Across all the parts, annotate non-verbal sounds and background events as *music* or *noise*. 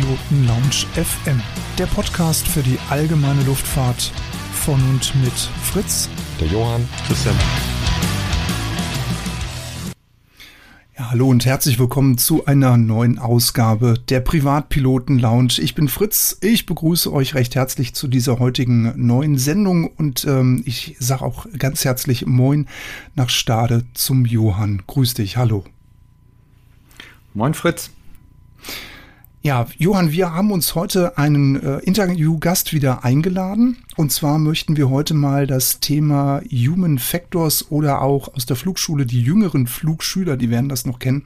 Privatpiloten Lounge FM, der Podcast für die allgemeine Luftfahrt von und mit Fritz, der Johann, Christian. Ja, hallo und herzlich willkommen zu einer neuen Ausgabe der Privatpiloten Lounge. Ich bin Fritz, ich begrüße euch recht herzlich zu dieser heutigen neuen Sendung und ähm, ich sage auch ganz herzlich Moin nach Stade zum Johann. Grüß dich, hallo. Moin Fritz. Ja, Johann, wir haben uns heute einen äh, Interviewgast wieder eingeladen. Und zwar möchten wir heute mal das Thema Human Factors oder auch aus der Flugschule die jüngeren Flugschüler, die werden das noch kennen,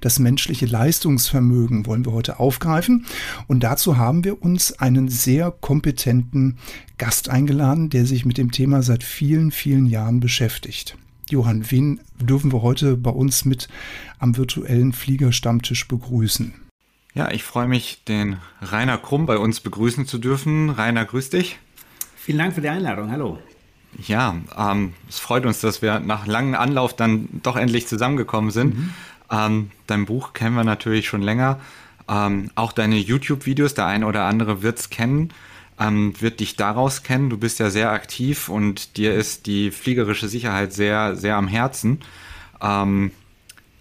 das menschliche Leistungsvermögen wollen wir heute aufgreifen. Und dazu haben wir uns einen sehr kompetenten Gast eingeladen, der sich mit dem Thema seit vielen, vielen Jahren beschäftigt. Johann, wen dürfen wir heute bei uns mit am virtuellen Fliegerstammtisch begrüßen? Ja, ich freue mich, den Rainer Krumm bei uns begrüßen zu dürfen. Rainer, grüß dich. Vielen Dank für die Einladung. Hallo. Ja, ähm, es freut uns, dass wir nach langem Anlauf dann doch endlich zusammengekommen sind. Mhm. Ähm, dein Buch kennen wir natürlich schon länger. Ähm, auch deine YouTube-Videos, der eine oder andere wird es kennen, ähm, wird dich daraus kennen. Du bist ja sehr aktiv und dir ist die fliegerische Sicherheit sehr, sehr am Herzen.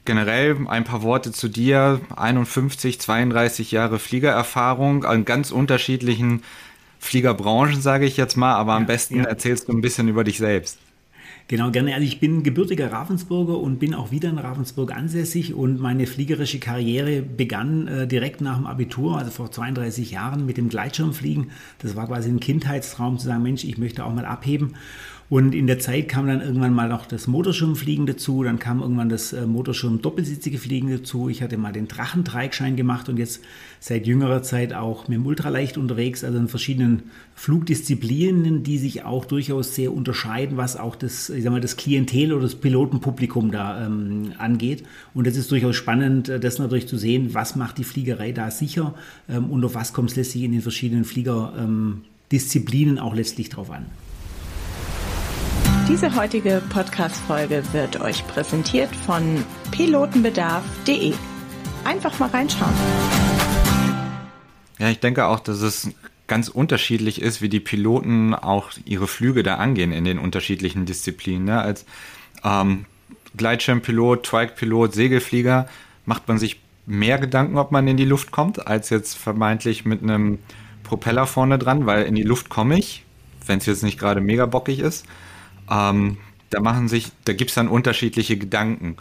Generell ein paar Worte zu dir. 51, 32 Jahre Fliegererfahrung an ganz unterschiedlichen Fliegerbranchen, sage ich jetzt mal, aber am besten ja. erzählst du ein bisschen über dich selbst. Genau, gerne. Also ich bin gebürtiger Ravensburger und bin auch wieder in Ravensburg ansässig und meine fliegerische Karriere begann äh, direkt nach dem Abitur, also vor 32 Jahren mit dem Gleitschirmfliegen. Das war quasi ein Kindheitstraum zu sagen, Mensch, ich möchte auch mal abheben. Und in der Zeit kam dann irgendwann mal noch das Motorschirmfliegen dazu, dann kam irgendwann das äh, Motorschirm-doppelsitzige Fliegen dazu. Ich hatte mal den Drachentreigschein gemacht und jetzt seit jüngerer Zeit auch mit dem Ultraleicht unterwegs, also in verschiedenen Flugdisziplinen, die sich auch durchaus sehr unterscheiden, was auch das, ich sag mal, das Klientel oder das Pilotenpublikum da ähm, angeht. Und es ist durchaus spannend, äh, das natürlich zu sehen, was macht die Fliegerei da sicher ähm, und auf was kommt es letztlich in den verschiedenen Fliegerdisziplinen ähm, auch letztlich drauf an. Diese heutige Podcast-Folge wird euch präsentiert von pilotenbedarf.de. Einfach mal reinschauen. Ja, ich denke auch, dass es ganz unterschiedlich ist, wie die Piloten auch ihre Flüge da angehen in den unterschiedlichen Disziplinen. Ne? Als ähm, Gleitschirmpilot, Trike-Pilot, Segelflieger macht man sich mehr Gedanken, ob man in die Luft kommt, als jetzt vermeintlich mit einem Propeller vorne dran, weil in die Luft komme ich, wenn es jetzt nicht gerade mega bockig ist. Ähm, da machen sich, da gibt es dann unterschiedliche Gedanken.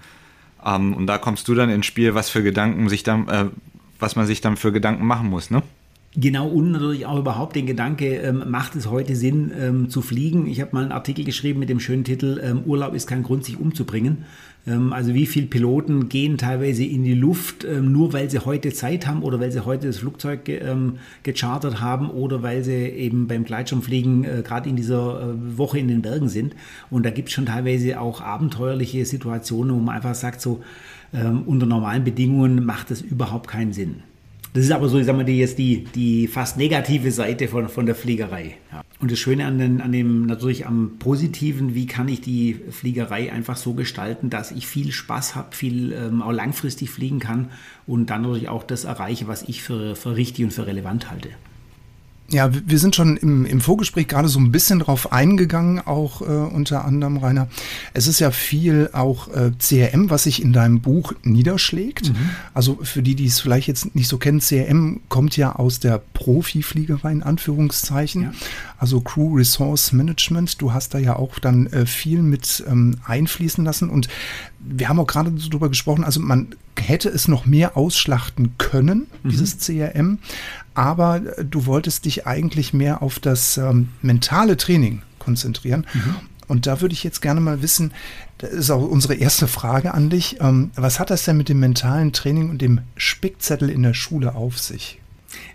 Ähm, und da kommst du dann ins Spiel, was für Gedanken sich dann, äh, was man sich dann für Gedanken machen muss, ne? Genau, und natürlich auch überhaupt den Gedanke, ähm, macht es heute Sinn ähm, zu fliegen? Ich habe mal einen Artikel geschrieben mit dem schönen Titel, ähm, Urlaub ist kein Grund, sich umzubringen. Ähm, also wie viele Piloten gehen teilweise in die Luft, ähm, nur weil sie heute Zeit haben oder weil sie heute das Flugzeug ähm, gechartert haben oder weil sie eben beim Gleitschirmfliegen äh, gerade in dieser äh, Woche in den Bergen sind. Und da gibt es schon teilweise auch abenteuerliche Situationen, wo man einfach sagt, so unter normalen Bedingungen macht das überhaupt keinen Sinn. Das ist aber so, ich sag mal, die, jetzt die, die fast negative Seite von, von der Fliegerei. Ja. Und das Schöne an, den, an dem, natürlich am Positiven, wie kann ich die Fliegerei einfach so gestalten, dass ich viel Spaß habe, viel ähm, auch langfristig fliegen kann und dann natürlich auch das erreiche, was ich für, für richtig und für relevant halte. Ja, wir sind schon im, im Vorgespräch gerade so ein bisschen drauf eingegangen, auch äh, unter anderem, Rainer. Es ist ja viel auch äh, CRM, was sich in deinem Buch niederschlägt. Mhm. Also für die, die es vielleicht jetzt nicht so kennen, CRM kommt ja aus der Profifliegerei in Anführungszeichen. Ja. Also Crew Resource Management. Du hast da ja auch dann äh, viel mit ähm, einfließen lassen. Und wir haben auch gerade so drüber gesprochen, also man hätte es noch mehr ausschlachten können, mhm. dieses CRM aber äh, du wolltest dich eigentlich mehr auf das ähm, mentale Training konzentrieren. Mhm. Und da würde ich jetzt gerne mal wissen, das ist auch unsere erste Frage an dich. Ähm, was hat das denn mit dem mentalen Training und dem Spickzettel in der Schule auf sich?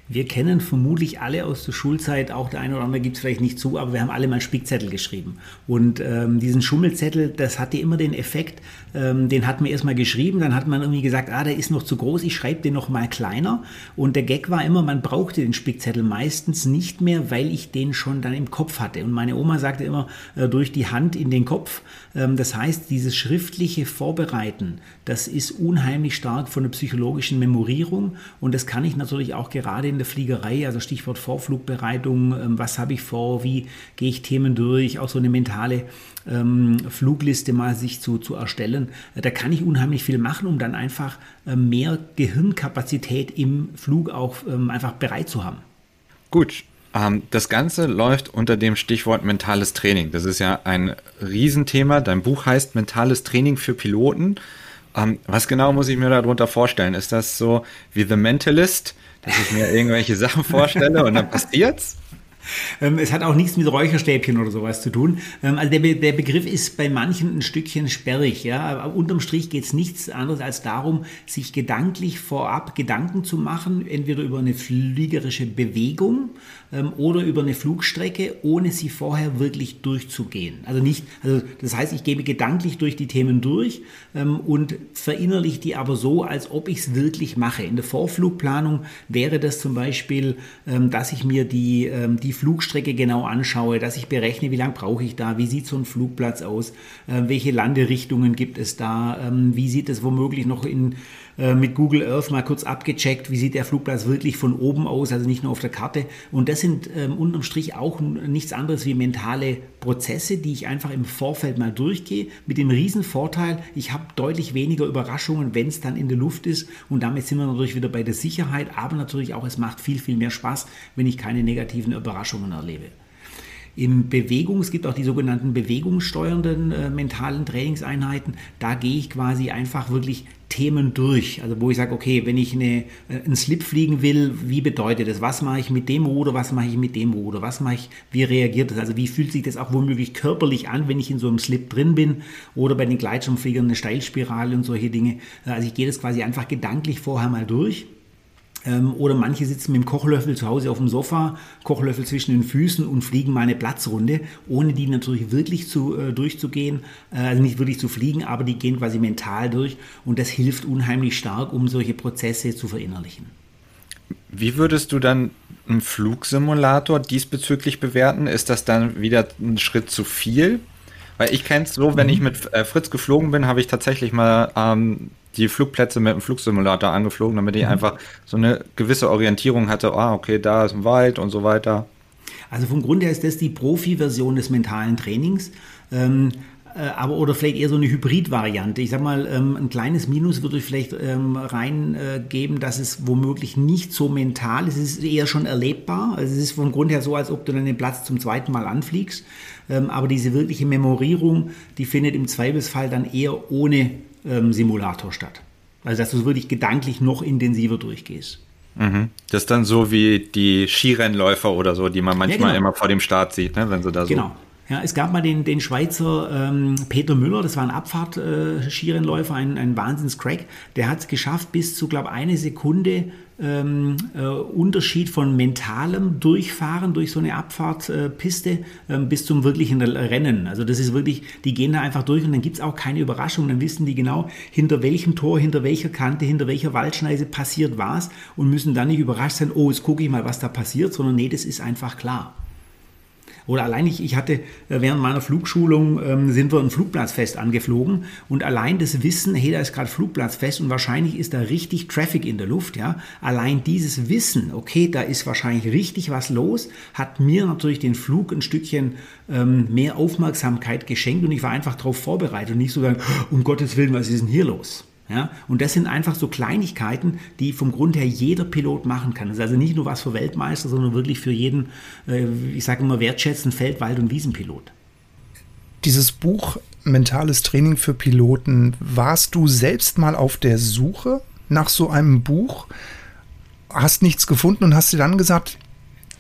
Wir kennen vermutlich alle aus der Schulzeit, auch der eine oder andere gibt es vielleicht nicht zu, aber wir haben alle mal Spickzettel geschrieben. Und ähm, diesen Schummelzettel, das hatte immer den Effekt, ähm, den hat man erstmal geschrieben, dann hat man irgendwie gesagt, ah, der ist noch zu groß, ich schreibe den noch mal kleiner. Und der Gag war immer, man brauchte den Spickzettel meistens nicht mehr, weil ich den schon dann im Kopf hatte. Und meine Oma sagte immer, äh, durch die Hand in den Kopf. Ähm, das heißt, dieses schriftliche Vorbereiten, das ist unheimlich stark von der psychologischen Memorierung und das kann ich natürlich auch gerade gerade in der Fliegerei, also Stichwort Vorflugbereitung, ähm, was habe ich vor, wie gehe ich Themen durch, auch so eine mentale ähm, Flugliste mal sich zu, zu erstellen. Äh, da kann ich unheimlich viel machen, um dann einfach äh, mehr Gehirnkapazität im Flug auch ähm, einfach bereit zu haben. Gut, ähm, das Ganze läuft unter dem Stichwort mentales Training. Das ist ja ein Riesenthema. Dein Buch heißt Mentales Training für Piloten. Ähm, was genau muss ich mir darunter vorstellen? Ist das so wie The Mentalist, dass ich mir *laughs* irgendwelche Sachen vorstelle und dann passiert's? Ähm, es hat auch nichts mit Räucherstäbchen oder sowas zu tun. Ähm, also der, Be der Begriff ist bei manchen ein Stückchen sperrig. Ja? Aber unterm Strich geht es nichts anderes als darum, sich gedanklich vorab Gedanken zu machen, entweder über eine fliegerische Bewegung ähm, oder über eine Flugstrecke, ohne sie vorher wirklich durchzugehen. Also nicht, also das heißt, ich gebe gedanklich durch die Themen durch und verinnerliche die aber so, als ob ich es wirklich mache. In der Vorflugplanung wäre das zum Beispiel, dass ich mir die, die Flugstrecke genau anschaue, dass ich berechne, wie lange brauche ich da, wie sieht so ein Flugplatz aus, äh, welche Landerichtungen gibt es da, ähm, wie sieht es womöglich noch in, äh, mit Google Earth mal kurz abgecheckt, wie sieht der Flugplatz wirklich von oben aus, also nicht nur auf der Karte. Und das sind ähm, unterm Strich auch nichts anderes wie mentale Prozesse, die ich einfach im Vorfeld mal durchgehe, mit dem riesen Vorteil, ich habe deutlich weniger Überraschungen, wenn es dann in der Luft ist. Und damit sind wir natürlich wieder bei der Sicherheit, aber natürlich auch, es macht viel, viel mehr Spaß, wenn ich keine negativen Überraschungen erlebe. Im Bewegung, es gibt auch die sogenannten bewegungssteuernden äh, mentalen Trainingseinheiten. Da gehe ich quasi einfach wirklich Themen durch. Also wo ich sage, okay, wenn ich eine, äh, einen Slip fliegen will, wie bedeutet das? Was mache ich mit dem Ruder? Was mache ich mit dem Ruder? Was mache ich? Wie reagiert das? Also wie fühlt sich das auch womöglich körperlich an, wenn ich in so einem Slip drin bin? Oder bei den Gleitschirmfliegern eine Steilspirale und solche Dinge. Also ich gehe das quasi einfach gedanklich vorher mal durch oder manche sitzen mit dem Kochlöffel zu Hause auf dem Sofa, Kochlöffel zwischen den Füßen und fliegen mal eine Platzrunde, ohne die natürlich wirklich zu, äh, durchzugehen, äh, also nicht wirklich zu fliegen, aber die gehen quasi mental durch und das hilft unheimlich stark, um solche Prozesse zu verinnerlichen. Wie würdest du dann einen Flugsimulator diesbezüglich bewerten? Ist das dann wieder ein Schritt zu viel? Weil ich kenne es so, wenn mhm. ich mit äh, Fritz geflogen bin, habe ich tatsächlich mal ähm, die Flugplätze mit dem Flugsimulator angeflogen, damit ich mhm. einfach so eine gewisse Orientierung hatte, ah, okay, da ist ein Wald und so weiter. Also vom Grund her ist das die Profi-Version des mentalen Trainings. Ähm, äh, aber oder vielleicht eher so eine Hybrid-Variante. Ich sag mal, ähm, ein kleines Minus würde ich vielleicht ähm, reingeben, dass es womöglich nicht so mental ist. Es ist eher schon erlebbar. Also es ist vom Grund her so, als ob du dann den Platz zum zweiten Mal anfliegst. Ähm, aber diese wirkliche Memorierung, die findet im Zweifelsfall dann eher ohne ähm, Simulator statt. Also dass du wirklich gedanklich noch intensiver durchgehst. Mhm. Das ist dann so wie die Skirennläufer oder so, die man manchmal ja, genau. immer vor dem Start sieht, ne? wenn sie da so. Genau. Ja, es gab mal den, den Schweizer ähm, Peter Müller, das war ein Abfahrt-Skirennläufer, äh, ein, ein Wahnsinns-Crack. Der hat es geschafft, bis zu, glaube eine Sekunde ähm, äh, Unterschied von mentalem Durchfahren durch so eine Abfahrtpiste äh, bis zum wirklichen Rennen. Also das ist wirklich, die gehen da einfach durch und dann gibt es auch keine Überraschung. Dann wissen die genau, hinter welchem Tor, hinter welcher Kante, hinter welcher Waldschneise passiert was und müssen dann nicht überrascht sein, oh, jetzt gucke ich mal, was da passiert, sondern nee, das ist einfach klar. Oder allein ich, ich hatte äh, während meiner Flugschulung ähm, sind wir ein Flugplatzfest angeflogen und allein das Wissen, hey, da ist gerade Flugplatzfest und wahrscheinlich ist da richtig Traffic in der Luft, ja. Allein dieses Wissen, okay, da ist wahrscheinlich richtig was los, hat mir natürlich den Flug ein Stückchen ähm, mehr Aufmerksamkeit geschenkt und ich war einfach darauf vorbereitet und nicht so sagen, um Gottes Willen, was ist denn hier los? Ja, und das sind einfach so Kleinigkeiten, die vom Grund her jeder Pilot machen kann. Das ist also nicht nur was für Weltmeister, sondern wirklich für jeden, äh, ich sage immer, wertschätzenden Feld-, Wald- und Wiesenpilot. Dieses Buch Mentales Training für Piloten, warst du selbst mal auf der Suche nach so einem Buch, hast nichts gefunden und hast dir dann gesagt,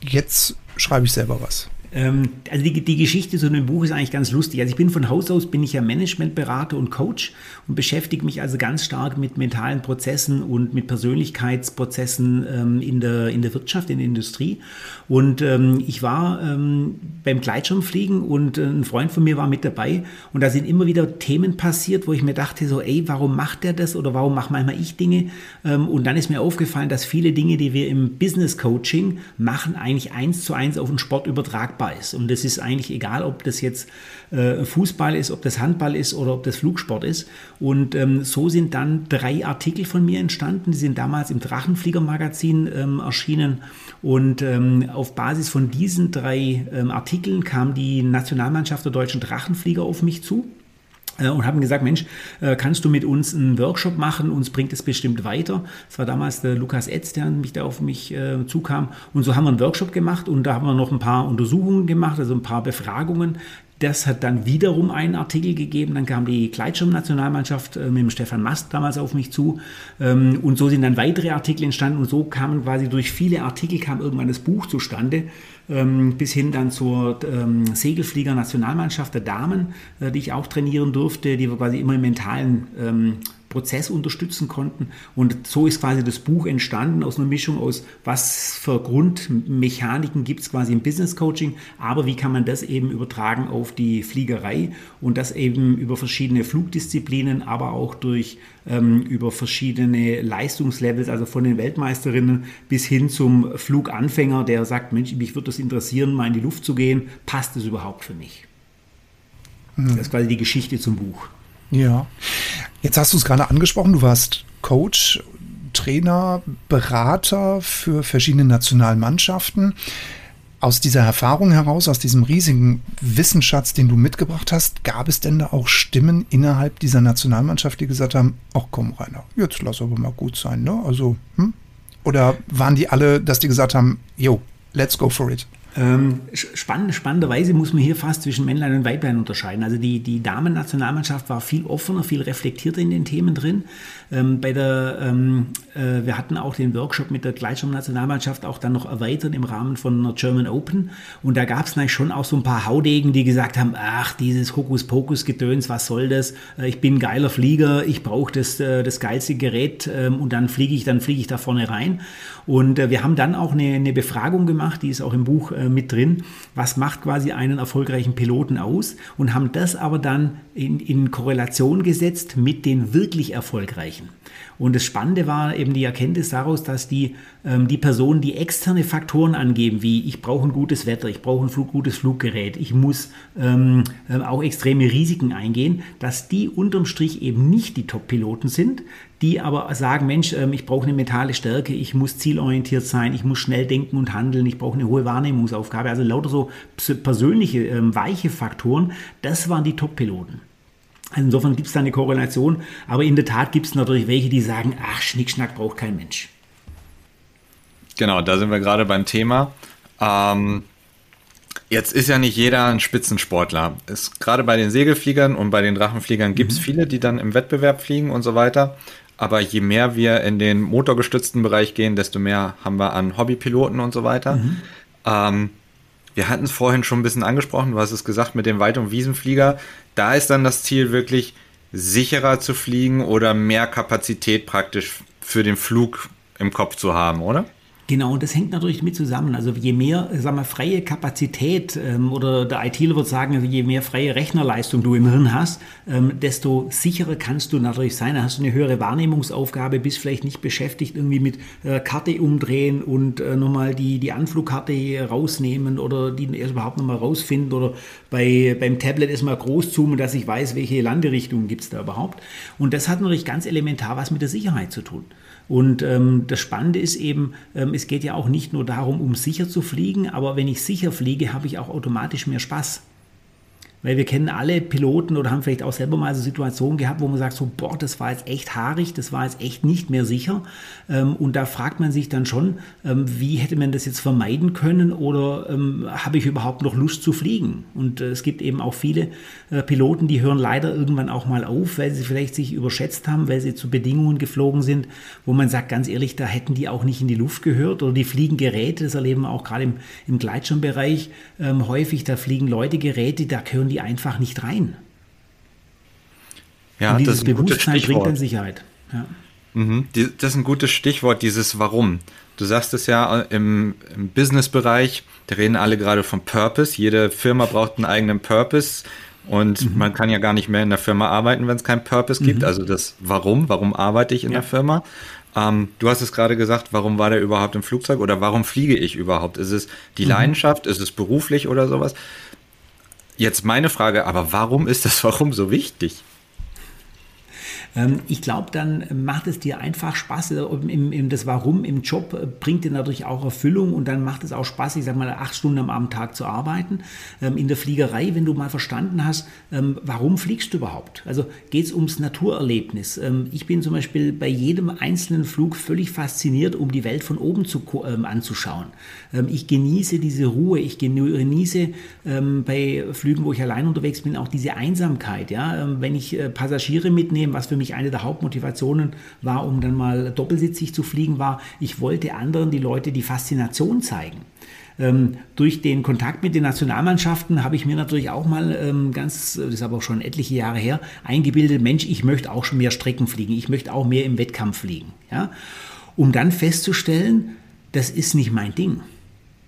jetzt schreibe ich selber was? Ähm, also die, die Geschichte zu dem Buch ist eigentlich ganz lustig. Also ich bin von Haus aus bin ich ja Managementberater und Coach und beschäftige mich also ganz stark mit mentalen Prozessen und mit Persönlichkeitsprozessen ähm, in, der, in der Wirtschaft, in der Industrie. Und ähm, ich war ähm, beim Gleitschirmfliegen und äh, ein Freund von mir war mit dabei und da sind immer wieder Themen passiert, wo ich mir dachte so, ey, warum macht der das oder warum mache manchmal ich Dinge? Ähm, und dann ist mir aufgefallen, dass viele Dinge, die wir im Business Coaching machen, eigentlich eins zu eins auf den Sport übertragbar übertragbar ist. Und es ist eigentlich egal, ob das jetzt äh, Fußball ist, ob das Handball ist oder ob das Flugsport ist. Und ähm, so sind dann drei Artikel von mir entstanden. Die sind damals im Drachenflieger-Magazin ähm, erschienen. Und ähm, auf Basis von diesen drei ähm, Artikeln kam die Nationalmannschaft der deutschen Drachenflieger auf mich zu und haben gesagt, Mensch, äh, kannst du mit uns einen Workshop machen? Uns bringt es bestimmt weiter. Das war damals der Lukas Etz, der mich da auf mich äh, zukam. Und so haben wir einen Workshop gemacht und da haben wir noch ein paar Untersuchungen gemacht, also ein paar Befragungen. Das hat dann wiederum einen Artikel gegeben. Dann kam die Gleitschirm-Nationalmannschaft äh, mit dem Stefan Mast damals auf mich zu. Ähm, und so sind dann weitere Artikel entstanden. Und so kamen quasi durch viele Artikel kam irgendwann das Buch zustande ähm, bis hin dann zur ähm, Segelflieger-Nationalmannschaft der Damen, äh, die ich auch trainieren durfte, die wir quasi immer im mentalen ähm, Prozess unterstützen konnten. Und so ist quasi das Buch entstanden aus einer Mischung aus, was für Grundmechaniken gibt es quasi im Business Coaching, aber wie kann man das eben übertragen auf die Fliegerei und das eben über verschiedene Flugdisziplinen, aber auch durch ähm, über verschiedene Leistungslevels, also von den Weltmeisterinnen bis hin zum Fluganfänger, der sagt, Mensch, mich würde das interessieren, mal in die Luft zu gehen, passt das überhaupt für mich? Mhm. Das ist quasi die Geschichte zum Buch. Ja. Jetzt hast du es gerade angesprochen, du warst Coach, Trainer, Berater für verschiedene Nationalmannschaften. Aus dieser Erfahrung heraus, aus diesem riesigen Wissensschatz, den du mitgebracht hast, gab es denn da auch Stimmen innerhalb dieser Nationalmannschaft, die gesagt haben, ach komm Rainer, jetzt lass aber mal gut sein, ne? Also, hm? Oder waren die alle, dass die gesagt haben, yo, let's go for it? Ähm, spannend, spannenderweise muss man hier fast zwischen Männlein und Weiblein unterscheiden. Also die, die Damen-Nationalmannschaft war viel offener, viel reflektierter in den Themen drin. Ähm, bei der, ähm, äh, wir hatten auch den Workshop mit der Gleitschirm-Nationalmannschaft auch dann noch erweitert im Rahmen von einer German Open. Und da gab es natürlich schon auch so ein paar Haudegen, die gesagt haben, ach, dieses Hokuspokus-Gedöns, was soll das? Äh, ich bin ein geiler Flieger, ich brauche das, äh, das geilste Gerät ähm, und dann fliege ich, dann fliege ich da vorne rein. Und äh, wir haben dann auch eine, eine Befragung gemacht, die ist auch im Buch äh, mit drin, was macht quasi einen erfolgreichen Piloten aus und haben das aber dann in, in Korrelation gesetzt mit den wirklich erfolgreichen. Und das Spannende war eben die Erkenntnis daraus, dass die, ähm, die Personen, die externe Faktoren angeben, wie ich brauche ein gutes Wetter, ich brauche ein Flug, gutes Fluggerät, ich muss ähm, äh, auch extreme Risiken eingehen, dass die unterm Strich eben nicht die Top-Piloten sind, die aber sagen, Mensch, ähm, ich brauche eine mentale Stärke, ich muss zielorientiert sein, ich muss schnell denken und handeln, ich brauche eine hohe Wahrnehmungsaufgabe, also lauter so persönliche, ähm, weiche Faktoren, das waren die Top-Piloten. Also insofern gibt es da eine Korrelation, aber in der Tat gibt es natürlich welche, die sagen, ach, Schnickschnack braucht kein Mensch. Genau, da sind wir gerade beim Thema. Ähm, jetzt ist ja nicht jeder ein Spitzensportler. Ist, gerade bei den Segelfliegern und bei den Drachenfliegern gibt es mhm. viele, die dann im Wettbewerb fliegen und so weiter. Aber je mehr wir in den motorgestützten Bereich gehen, desto mehr haben wir an Hobbypiloten und so weiter. Mhm. Ähm, wir hatten es vorhin schon ein bisschen angesprochen, du hast es gesagt mit dem Wald- und Wiesenflieger. Da ist dann das Ziel wirklich sicherer zu fliegen oder mehr Kapazität praktisch für den Flug im Kopf zu haben, oder? Genau, und das hängt natürlich mit zusammen. Also je mehr, sagen wir, freie Kapazität ähm, oder der ITler wird sagen, also je mehr freie Rechnerleistung du im Hirn hast, ähm, desto sicherer kannst du natürlich sein. Da hast du eine höhere Wahrnehmungsaufgabe, bist vielleicht nicht beschäftigt irgendwie mit äh, Karte umdrehen und äh, nochmal die, die Anflugkarte rausnehmen oder die erst überhaupt nochmal rausfinden oder bei, beim Tablet erstmal groß zoomen, dass ich weiß, welche Landerichtung gibt es da überhaupt. Und das hat natürlich ganz elementar was mit der Sicherheit zu tun. Und ähm, das Spannende ist eben, ähm, es geht ja auch nicht nur darum, um sicher zu fliegen, aber wenn ich sicher fliege, habe ich auch automatisch mehr Spaß. Weil wir kennen alle Piloten oder haben vielleicht auch selber mal so Situationen gehabt, wo man sagt, so, boah, das war jetzt echt haarig, das war jetzt echt nicht mehr sicher. Ähm, und da fragt man sich dann schon, ähm, wie hätte man das jetzt vermeiden können oder ähm, habe ich überhaupt noch Lust zu fliegen? Und äh, es gibt eben auch viele äh, Piloten, die hören leider irgendwann auch mal auf, weil sie vielleicht sich überschätzt haben, weil sie zu Bedingungen geflogen sind, wo man sagt, ganz ehrlich, da hätten die auch nicht in die Luft gehört oder die fliegen Geräte, das erleben wir auch gerade im, im Gleitschirmbereich häufig, da fliegen Leute Geräte, da gehören die einfach nicht rein. Ja, Und dieses das ist ein Bewusstsein gutes bringt dann Sicherheit. Ja. Mhm. Das ist ein gutes Stichwort, dieses Warum. Du sagst es ja im, im Business-Bereich, da reden alle gerade von Purpose. Jede Firma braucht einen eigenen Purpose. Und mhm. man kann ja gar nicht mehr in der Firma arbeiten, wenn es keinen Purpose gibt. Mhm. Also das Warum, warum arbeite ich in ja. der Firma? Ähm, du hast es gerade gesagt, warum war der überhaupt im Flugzeug oder warum fliege ich überhaupt? Ist es die mhm. Leidenschaft? Ist es beruflich oder sowas? Jetzt meine Frage, aber warum ist das Warum so wichtig? Ähm, ich glaube, dann macht es dir einfach Spaß. Im, das Warum im Job äh, bringt dir natürlich auch Erfüllung und dann macht es auch Spaß, ich sag mal, acht Stunden am Tag zu arbeiten. Ähm, in der Fliegerei, wenn du mal verstanden hast, ähm, warum fliegst du überhaupt? Also geht es ums Naturerlebnis. Ich bin zum Beispiel bei jedem einzelnen Flug völlig fasziniert, um die Welt von oben zu, anzuschauen. Ich genieße diese Ruhe, ich genieße bei Flügen, wo ich allein unterwegs bin, auch diese Einsamkeit. Ja? Wenn ich äh, Passagiere mitnehme, was für mich eine der Hauptmotivationen war, um dann mal doppelsitzig zu fliegen, war, ich wollte anderen, die Leute, die Faszination zeigen. Ähm, durch den Kontakt mit den Nationalmannschaften habe ich mir natürlich auch mal ähm, ganz, das ist aber auch schon etliche Jahre her, eingebildet, Mensch, ich möchte auch schon mehr Strecken fliegen, ich möchte auch mehr im Wettkampf fliegen. Ja? Um dann festzustellen, das ist nicht mein Ding.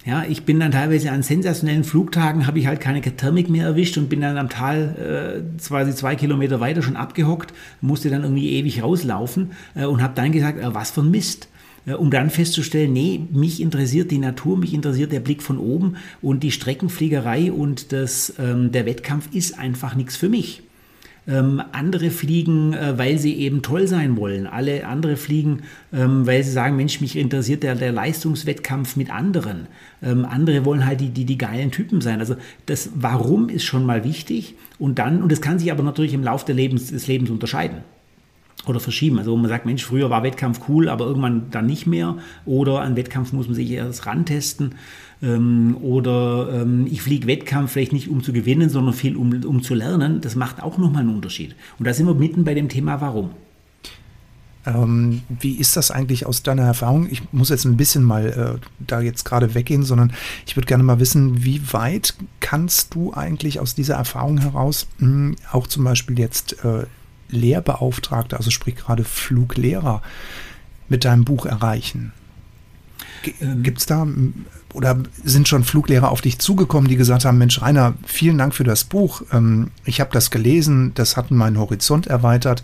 Ja, ich bin dann teilweise an sensationellen Flugtagen, habe ich halt keine Thermik mehr erwischt und bin dann am Tal äh, quasi zwei Kilometer weiter schon abgehockt, musste dann irgendwie ewig rauslaufen äh, und habe dann gesagt, äh, was für ein Mist. Äh, um dann festzustellen, nee, mich interessiert die Natur, mich interessiert der Blick von oben und die Streckenfliegerei und das, ähm, der Wettkampf ist einfach nichts für mich. Ähm, andere fliegen, äh, weil sie eben toll sein wollen. Alle andere fliegen, ähm, weil sie sagen, Mensch, mich interessiert der, der Leistungswettkampf mit anderen. Ähm, andere wollen halt die, die, die geilen Typen sein. Also das Warum ist schon mal wichtig und dann, und das kann sich aber natürlich im Laufe Lebens, des Lebens unterscheiden oder verschieben. Also wo man sagt, Mensch, früher war Wettkampf cool, aber irgendwann dann nicht mehr. Oder an Wettkampf muss man sich erst rantesten. Ähm, oder ähm, ich fliege Wettkampf vielleicht nicht um zu gewinnen, sondern viel um, um zu lernen. Das macht auch nochmal einen Unterschied. Und da sind wir mitten bei dem Thema Warum. Ähm, wie ist das eigentlich aus deiner Erfahrung? Ich muss jetzt ein bisschen mal äh, da jetzt gerade weggehen, sondern ich würde gerne mal wissen, wie weit kannst du eigentlich aus dieser Erfahrung heraus mh, hm, auch zum Beispiel jetzt äh, Lehrbeauftragte, also sprich gerade Fluglehrer, mit deinem Buch erreichen? Ähm. Gibt es da oder sind schon Fluglehrer auf dich zugekommen, die gesagt haben, Mensch Rainer, vielen Dank für das Buch. Ähm, ich habe das gelesen, das hat meinen Horizont erweitert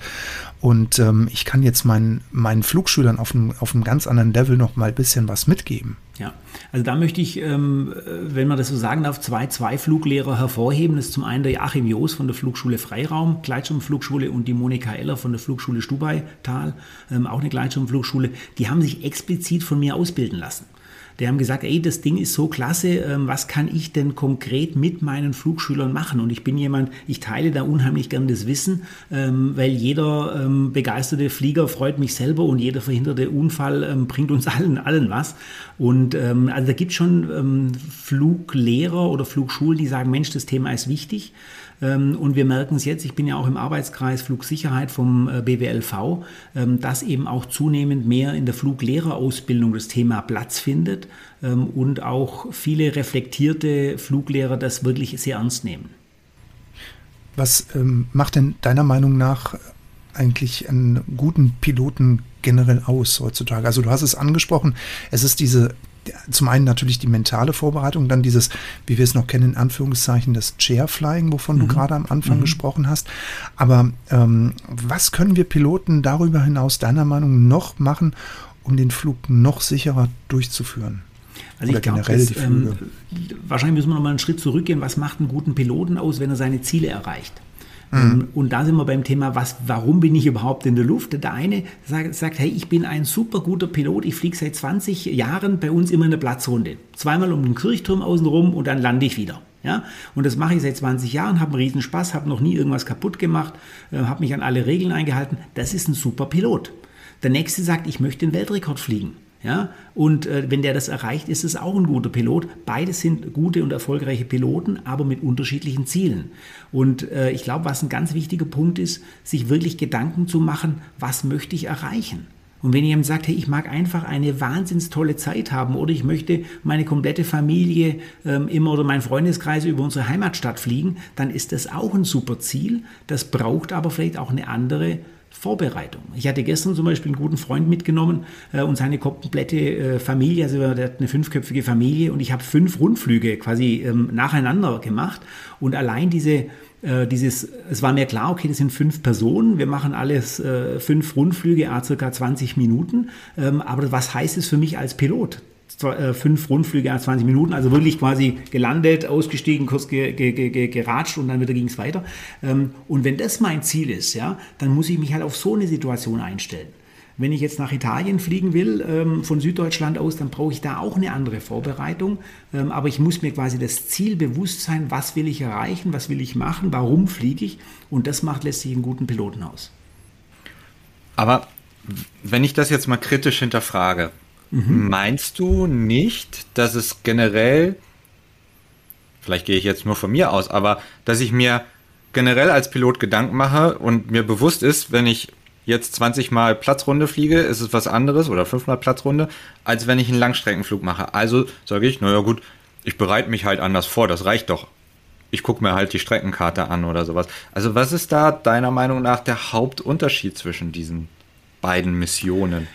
und ähm, ich kann jetzt meinen, meinen Flugschülern auf einem, auf einem ganz anderen Level noch mal ein bisschen was mitgeben. Ja, also da möchte ich, ähm, wenn man das so sagen darf, zwei, zwei Fluglehrer hervorheben. Das ist zum einen der Joachim Joos von der Flugschule Freiraum, Gleitschirmflugschule und die Monika Eller von der Flugschule Stubaital, auch eine Gleitschirmflugschule. Die haben sich explizit von mir ausbilden lassen. Die haben gesagt, ey, das Ding ist so klasse, ähm, was kann ich denn konkret mit meinen Flugschülern machen? Und ich bin jemand, ich teile da unheimlich gern das Wissen, ähm, weil jeder ähm, begeisterte Flieger freut mich selber und jeder verhinderte Unfall bringt uns *laughs* allen, allen was. Und also da gibt es schon Fluglehrer oder Flugschulen, die sagen, Mensch, das Thema ist wichtig. Ähm, und wir merken es jetzt, ich bin ja auch im Arbeitskreis Flugsicherheit vom äh, BWLV, ähm, dass eben auch zunehmend mehr in der Fluglehrerausbildung das Thema Platz findet ähm, und auch viele reflektierte Fluglehrer das wirklich sehr ernst nehmen. Was macht denn deiner Meinung nach eigentlich einen guten Piloten generell aus heutzutage? Also du hast es angesprochen, es ist diese zum einen natürlich die mentale Vorbereitung, dann dieses, wie wir es noch kennen, in Anführungszeichen, das Chairflying, wovon mhm. du gerade am Anfang mhm. gesprochen hast. Aber ähm, was können wir Piloten darüber hinaus deiner Meinung noch machen, um den Flug noch sicherer durchzuführen? Also Oder ich glaube, ähm, wahrscheinlich müssen wir noch mal einen Schritt zurückgehen. Was macht einen guten Piloten aus, wenn er seine Ziele erreicht? Mhm. Und da sind wir beim Thema, was, warum bin ich überhaupt in der Luft? Der eine sagt, sagt, hey, ich bin ein super guter Pilot, ich fliege seit 20 Jahren bei uns immer in der Platzrunde. Zweimal um den Kirchturm außenrum und dann lande ich wieder. Ja? Und das mache ich seit 20 Jahren, habe einen riesen Spaß, habe noch nie irgendwas kaputt gemacht, äh, habe mich an alle Regeln eingehalten. Das ist ein super Pilot. Der nächste sagt, ich möchte den Weltrekord fliegen. Ja? Und äh, wenn der das erreicht, ist es auch ein guter Pilot. Beide sind gute und erfolgreiche Piloten, aber mit unterschiedlichen Zielen. Und äh, ich glaube, was ein ganz wichtiger Punkt ist, sich wirklich Gedanken zu machen, was möchte ich erreichen? Und wenn jemand sagt, hey, ich mag einfach eine wahnsinns tolle Zeit haben oder ich möchte meine komplette Familie ähm, immer oder meinen Freundeskreis über unsere Heimatstadt fliegen, dann ist das auch ein super Ziel. Das braucht aber vielleicht auch eine andere Vorbereitung. Ich hatte gestern zum Beispiel einen guten Freund mitgenommen äh, und seine komplette äh, Familie, also der hat eine fünfköpfige Familie und ich habe fünf Rundflüge quasi ähm, nacheinander gemacht und allein diese äh, dieses, es war mir klar, okay, das sind fünf Personen, wir machen alles äh, fünf Rundflüge, a circa 20 Minuten, ähm, aber was heißt es für mich als Pilot? Äh, fünf Rundflüge a 20 Minuten, also wirklich quasi gelandet, ausgestiegen, kurz ge, ge, ge, geratscht und dann wieder ging es weiter. Ähm, und wenn das mein Ziel ist, ja, dann muss ich mich halt auf so eine Situation einstellen. Wenn ich jetzt nach Italien fliegen will, ähm, von Süddeutschland aus, dann brauche ich da auch eine andere Vorbereitung. Ähm, aber ich muss mir quasi das Ziel bewusst sein, was will ich erreichen, was will ich machen, warum fliege ich. Und das macht letztlich einen guten Piloten aus. Aber wenn ich das jetzt mal kritisch hinterfrage, mhm. meinst du nicht, dass es generell, vielleicht gehe ich jetzt nur von mir aus, aber dass ich mir generell als Pilot Gedanken mache und mir bewusst ist, wenn ich jetzt 20 Mal Platzrunde fliege, ist es was anderes oder 5 Mal Platzrunde, als wenn ich einen Langstreckenflug mache. Also sage ich, naja gut, ich bereite mich halt anders vor, das reicht doch. Ich gucke mir halt die Streckenkarte an oder sowas. Also was ist da deiner Meinung nach der Hauptunterschied zwischen diesen beiden Missionen?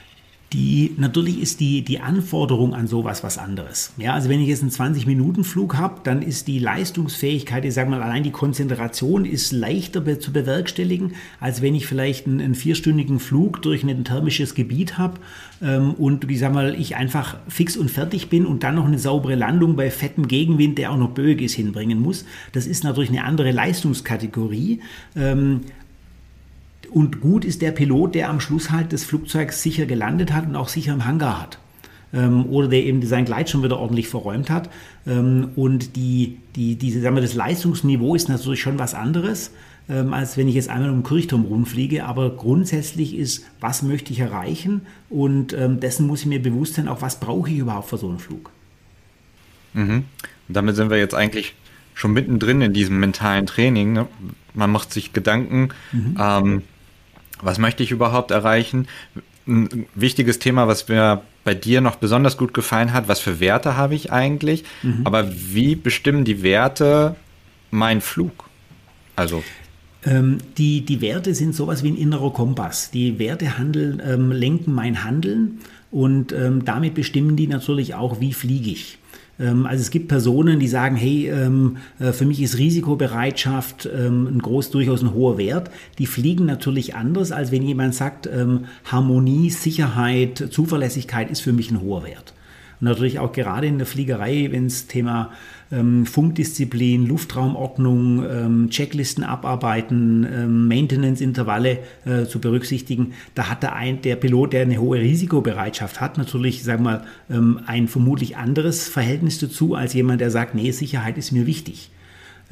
Die natürlich ist die, die Anforderung an sowas was anderes. Ja, also wenn ich jetzt einen 20-Minuten-Flug habe, dann ist die Leistungsfähigkeit, ich sage mal, allein die Konzentration ist leichter zu bewerkstelligen, als wenn ich vielleicht einen, einen vierstündigen Flug durch ein thermisches Gebiet habe ähm, und ich sage mal, ich einfach fix und fertig bin und dann noch eine saubere Landung bei fettem Gegenwind, der auch noch böig ist, hinbringen muss. Das ist natürlich eine andere Leistungskategorie. Ähm, und gut ist der Pilot, der am Schluss halt das Flugzeug sicher gelandet hat und auch sicher im Hangar hat. Ähm, oder der eben sein Gleit schon wieder ordentlich verräumt hat. Ähm, und die, die, diese, sagen wir, das Leistungsniveau ist natürlich schon was anderes, ähm, als wenn ich jetzt einmal um den Kirchturm rumfliege. Aber grundsätzlich ist, was möchte ich erreichen? Und ähm, dessen muss ich mir bewusst sein, auch was brauche ich überhaupt für so einen Flug. Mhm. damit sind wir jetzt eigentlich schon mittendrin in diesem mentalen Training. Ne? Man macht sich Gedanken, mhm. ähm, was möchte ich überhaupt erreichen? Ein wichtiges Thema, was mir bei dir noch besonders gut gefallen hat, was für Werte habe ich eigentlich? Mhm. Aber wie bestimmen die Werte meinen Flug? Also ähm, die, die Werte sind sowas wie ein innerer Kompass. Die Werte handeln, ähm, lenken mein Handeln und ähm, damit bestimmen die natürlich auch, wie fliege ich. Ähm, also es gibt Personen, die sagen, hey, ähm, äh, für mich ist Risikobereitschaft ähm, ein groß, durchaus ein hoher Wert. Die fliegen natürlich anders, als wenn jemand sagt, Harmonie, Sicherheit, Zuverlässigkeit ist für mich ein hoher Wert. Und natürlich auch gerade in der Fliegerei, wenn es Thema ähm, Funkdisziplin, Luftraumordnung, ähm, Checklisten abarbeiten, ähm, Maintenance-Intervalle äh, zu berücksichtigen, da hat der, ein, der Pilot, der eine hohe Risikobereitschaft hat, natürlich, sagen wir mal, ähm, ein vermutlich anderes Verhältnis dazu als jemand, der sagt, nee, Sicherheit ist mir wichtig.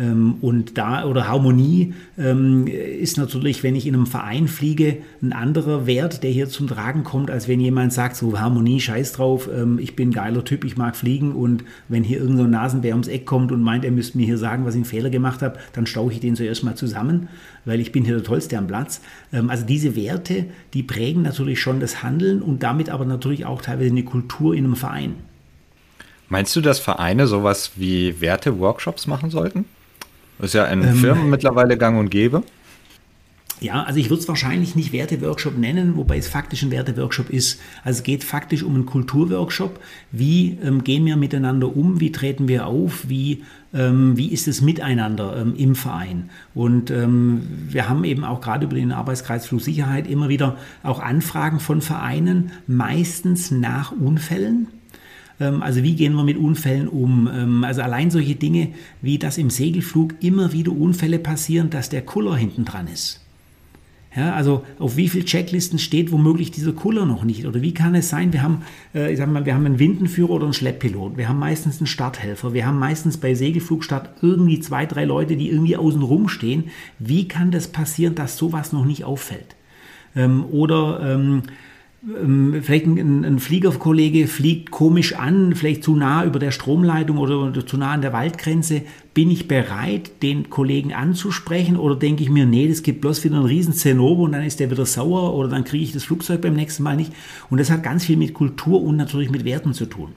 Ähm, und da, oder Harmonie ähm, ist natürlich, wenn ich in einem Verein fliege, ein anderer Wert, der hier zum Tragen kommt, als wenn jemand sagt, so Harmonie, scheiß drauf, ähm, ich bin ein geiler Typ, ich mag fliegen und wenn hier irgendein so Nasenbär ums Eck kommt und meint, er müsste mir hier sagen, was ich einen Fehler gemacht habe, dann stauche ich den zuerst mal zusammen, weil ich bin hier der Tollste am Platz. Also diese Werte, die prägen natürlich schon das Handeln und damit aber natürlich auch teilweise eine Kultur in einem Verein. Meinst du, dass Vereine sowas wie Werte-Workshops machen sollten? Das ist ja in ähm, Firmen mittlerweile gang und gäbe. Ja, also ich würde es wahrscheinlich nicht Werteworkshop nennen, wobei es faktisch ein Werteworkshop ist. Also es geht faktisch um einen Kulturworkshop. Wie ähm, gehen wir miteinander um? Wie treten wir auf? Wie, ähm, wie ist es miteinander ähm, im Verein? Und ähm, wir haben eben auch gerade über den Arbeitskreis Flugsicherheit immer wieder auch Anfragen von Vereinen, meistens nach Unfällen. Ähm, also wie gehen wir mit Unfällen um? Ähm, also allein solche Dinge, wie dass im Segelflug immer wieder Unfälle passieren, dass der Kuller hinten dran ist. Ja, also auf wie viel Checklisten steht womöglich dieser Kuller noch nicht? Oder wie kann es sein, wir haben, äh, ich sag mal, wir haben einen Windenführer oder einen Schlepppilot, wir haben meistens einen Starthelfer, wir haben meistens bei Segelflugstart irgendwie zwei, drei Leute, die irgendwie außen rum stehen. Wie kann das passieren, dass sowas noch nicht auffällt? Ähm, oder ähm, vielleicht ein, ein, Fliegerkollege fliegt komisch an, vielleicht zu nah über der Stromleitung oder, zu nah an der Waldgrenze. Bin ich bereit, den Kollegen anzusprechen oder denke ich mir, nee, das gibt bloß wieder einen riesen Zinnober und dann ist der wieder sauer oder dann kriege ich das Flugzeug beim nächsten Mal nicht. Und das hat ganz viel mit Kultur und natürlich mit Werten zu tun.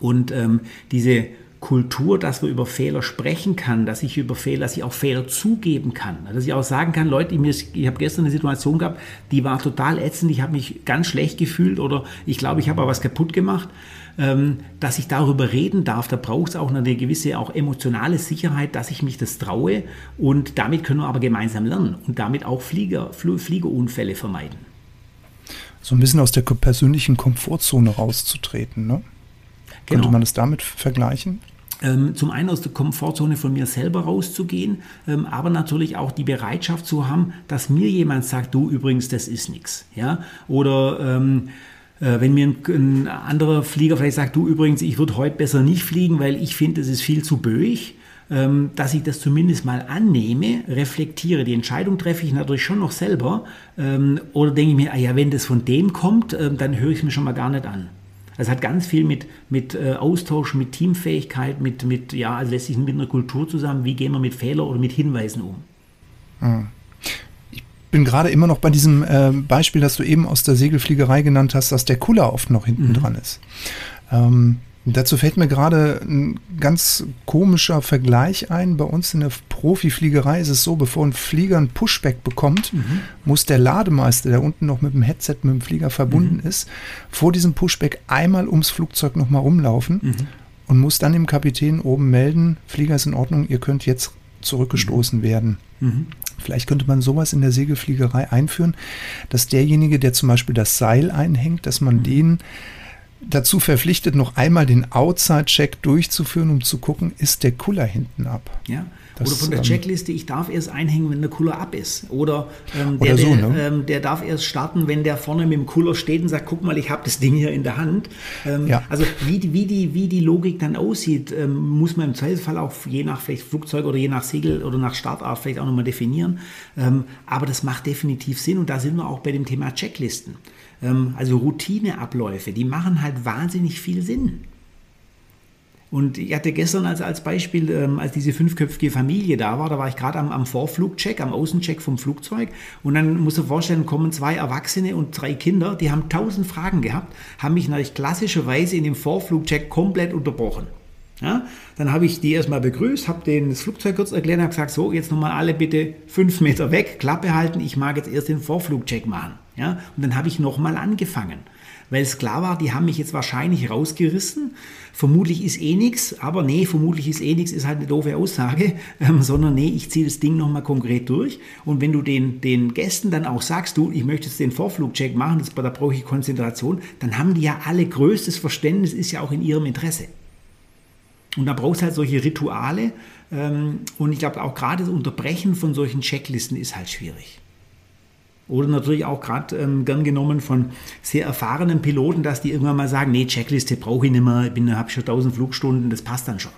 Und ähm, diese Kultur, dass man über Fehler sprechen kann, dass ich über Fehler, dass ich auch Fehler zugeben kann. Dass ich auch sagen kann, Leute, ich, ich habe gestern eine Situation gehabt, die war total ätzend, ich habe mich ganz schlecht gefühlt oder ich glaube, ich habe auch was kaputt gemacht. Ähm, dass ich darüber reden darf, da braucht es auch eine gewisse auch emotionale Sicherheit, dass ich mich das traue und damit können wir aber gemeinsam lernen und damit auch Flieger, Fliegerunfälle vermeiden. So ein bisschen aus der persönlichen Komfortzone rauszutreten, ne? Genau. Könnte man es damit vergleichen? Ähm, zum einen aus der Komfortzone von mir selber rauszugehen, ähm, aber natürlich auch die Bereitschaft zu haben, dass mir jemand sagt, du übrigens, das ist nichts. Ja? Oder ähm, äh, wenn mir ein, ein, anderer Flieger vielleicht sagt, du übrigens, ich würde heute besser nicht fliegen, weil ich finde, es ist viel zu böig, ähm, dass ich das zumindest mal annehme, reflektiere. Die Entscheidung treffe ich natürlich schon noch selber. Ähm, oder denke ich mir, ah ja, wenn das von dem kommt, ähm, dann höre ich es mir schon mal gar nicht an. Es hat ganz viel mit, mit äh, Austausch, mit Teamfähigkeit, mit, mit, ja, also lässt sich mit einer Kultur zusammen, wie gehen wir mit Fehlern oder mit Hinweisen um. Hm. Ich bin gerade immer noch bei diesem äh, Beispiel, das du eben aus der Segelfliegerei genannt hast, dass der Kuller oft noch hinten mhm. dran ist. Ähm, Dazu fällt mir gerade ein ganz komischer Vergleich ein. Bei uns in der Profifliegerei ist es so, bevor ein Flieger ein Pushback bekommt, mhm. muss der Lademeister, der unten noch mit dem Headset mit dem Flieger verbunden mhm. ist, vor diesem Pushback einmal ums Flugzeug nochmal rumlaufen mhm. und muss dann dem Kapitän oben melden, Flieger ist in Ordnung, ihr könnt jetzt zurückgestoßen werden. Mhm. Vielleicht könnte man sowas in der Segelfliegerei einführen, dass derjenige, der zum Beispiel das Seil einhängt, dass man mhm. den dazu verpflichtet, noch einmal den Outside-Check durchzuführen, um zu gucken, ist der Kuller hinten ab. Ja. Das, oder von der ähm, Checkliste, ich darf erst einhängen, wenn der Kuller ab ist. Oder, ähm, der, oder so, der, ne? ähm, der, darf erst starten, wenn der vorne mit dem Kuller steht und sagt, guck mal, ich habe das Ding hier in der Hand. Ähm, ja. Also wie, die, wie, die, wie die Logik dann aussieht, ähm, muss man im Zweifelsfall auch je nach vielleicht Flugzeug oder je nach Segel oder nach Startart vielleicht auch nochmal definieren. Ähm, aber das macht definitiv Sinn und da sind wir auch bei dem Thema Checklisten. Also Routineabläufe, die machen halt wahnsinnig viel Sinn. Und ich hatte gestern als, als Beispiel, ähm, als diese fünfköpfige Familie da war, da war ich gerade am, am Vorflugcheck, am Außencheck vom Flugzeug. Und dann muss du vorstellen, kommen zwei Erwachsene und drei Kinder, die haben tausend Fragen gehabt, haben mich natürlich klassischerweise in dem Vorflugcheck komplett unterbrochen. Ja, dann habe ich die erstmal begrüßt, habe denen das Flugzeug kurz erklärt, habe gesagt, so, jetzt nochmal alle bitte fünf Meter weg, Klappe halten, ich mag jetzt erst den Vorflugcheck machen. Ja, und dann habe ich nochmal angefangen weil es klar war, die haben mich jetzt wahrscheinlich rausgerissen. Vermutlich ist eh nichts, aber nee, vermutlich ist eh nichts, ist halt eine doofe Aussage, *laughs* ähm, sondern nee, ich ziehe das Ding nochmal konkret durch. Und wenn du den, den Gästen dann auch sagst, du, ich möchte jetzt den Vorflugcheck machen, das, da brauche ich Konzentration, dann haben die ja alle größtes Verständnis, ist ja auch in ihrem Interesse. Und da brauchst du halt solche Rituale. Ähm, und ich glaube auch gerade das Unterbrechen von solchen Checklisten ist halt schwierig. Oder natürlich auch gerade ähm, gern genommen von sehr erfahrenen Piloten, dass die irgendwann mal sagen, nee, Checkliste brauche ich nicht mehr, ich habe schon 1000 Flugstunden, das passt dann schon.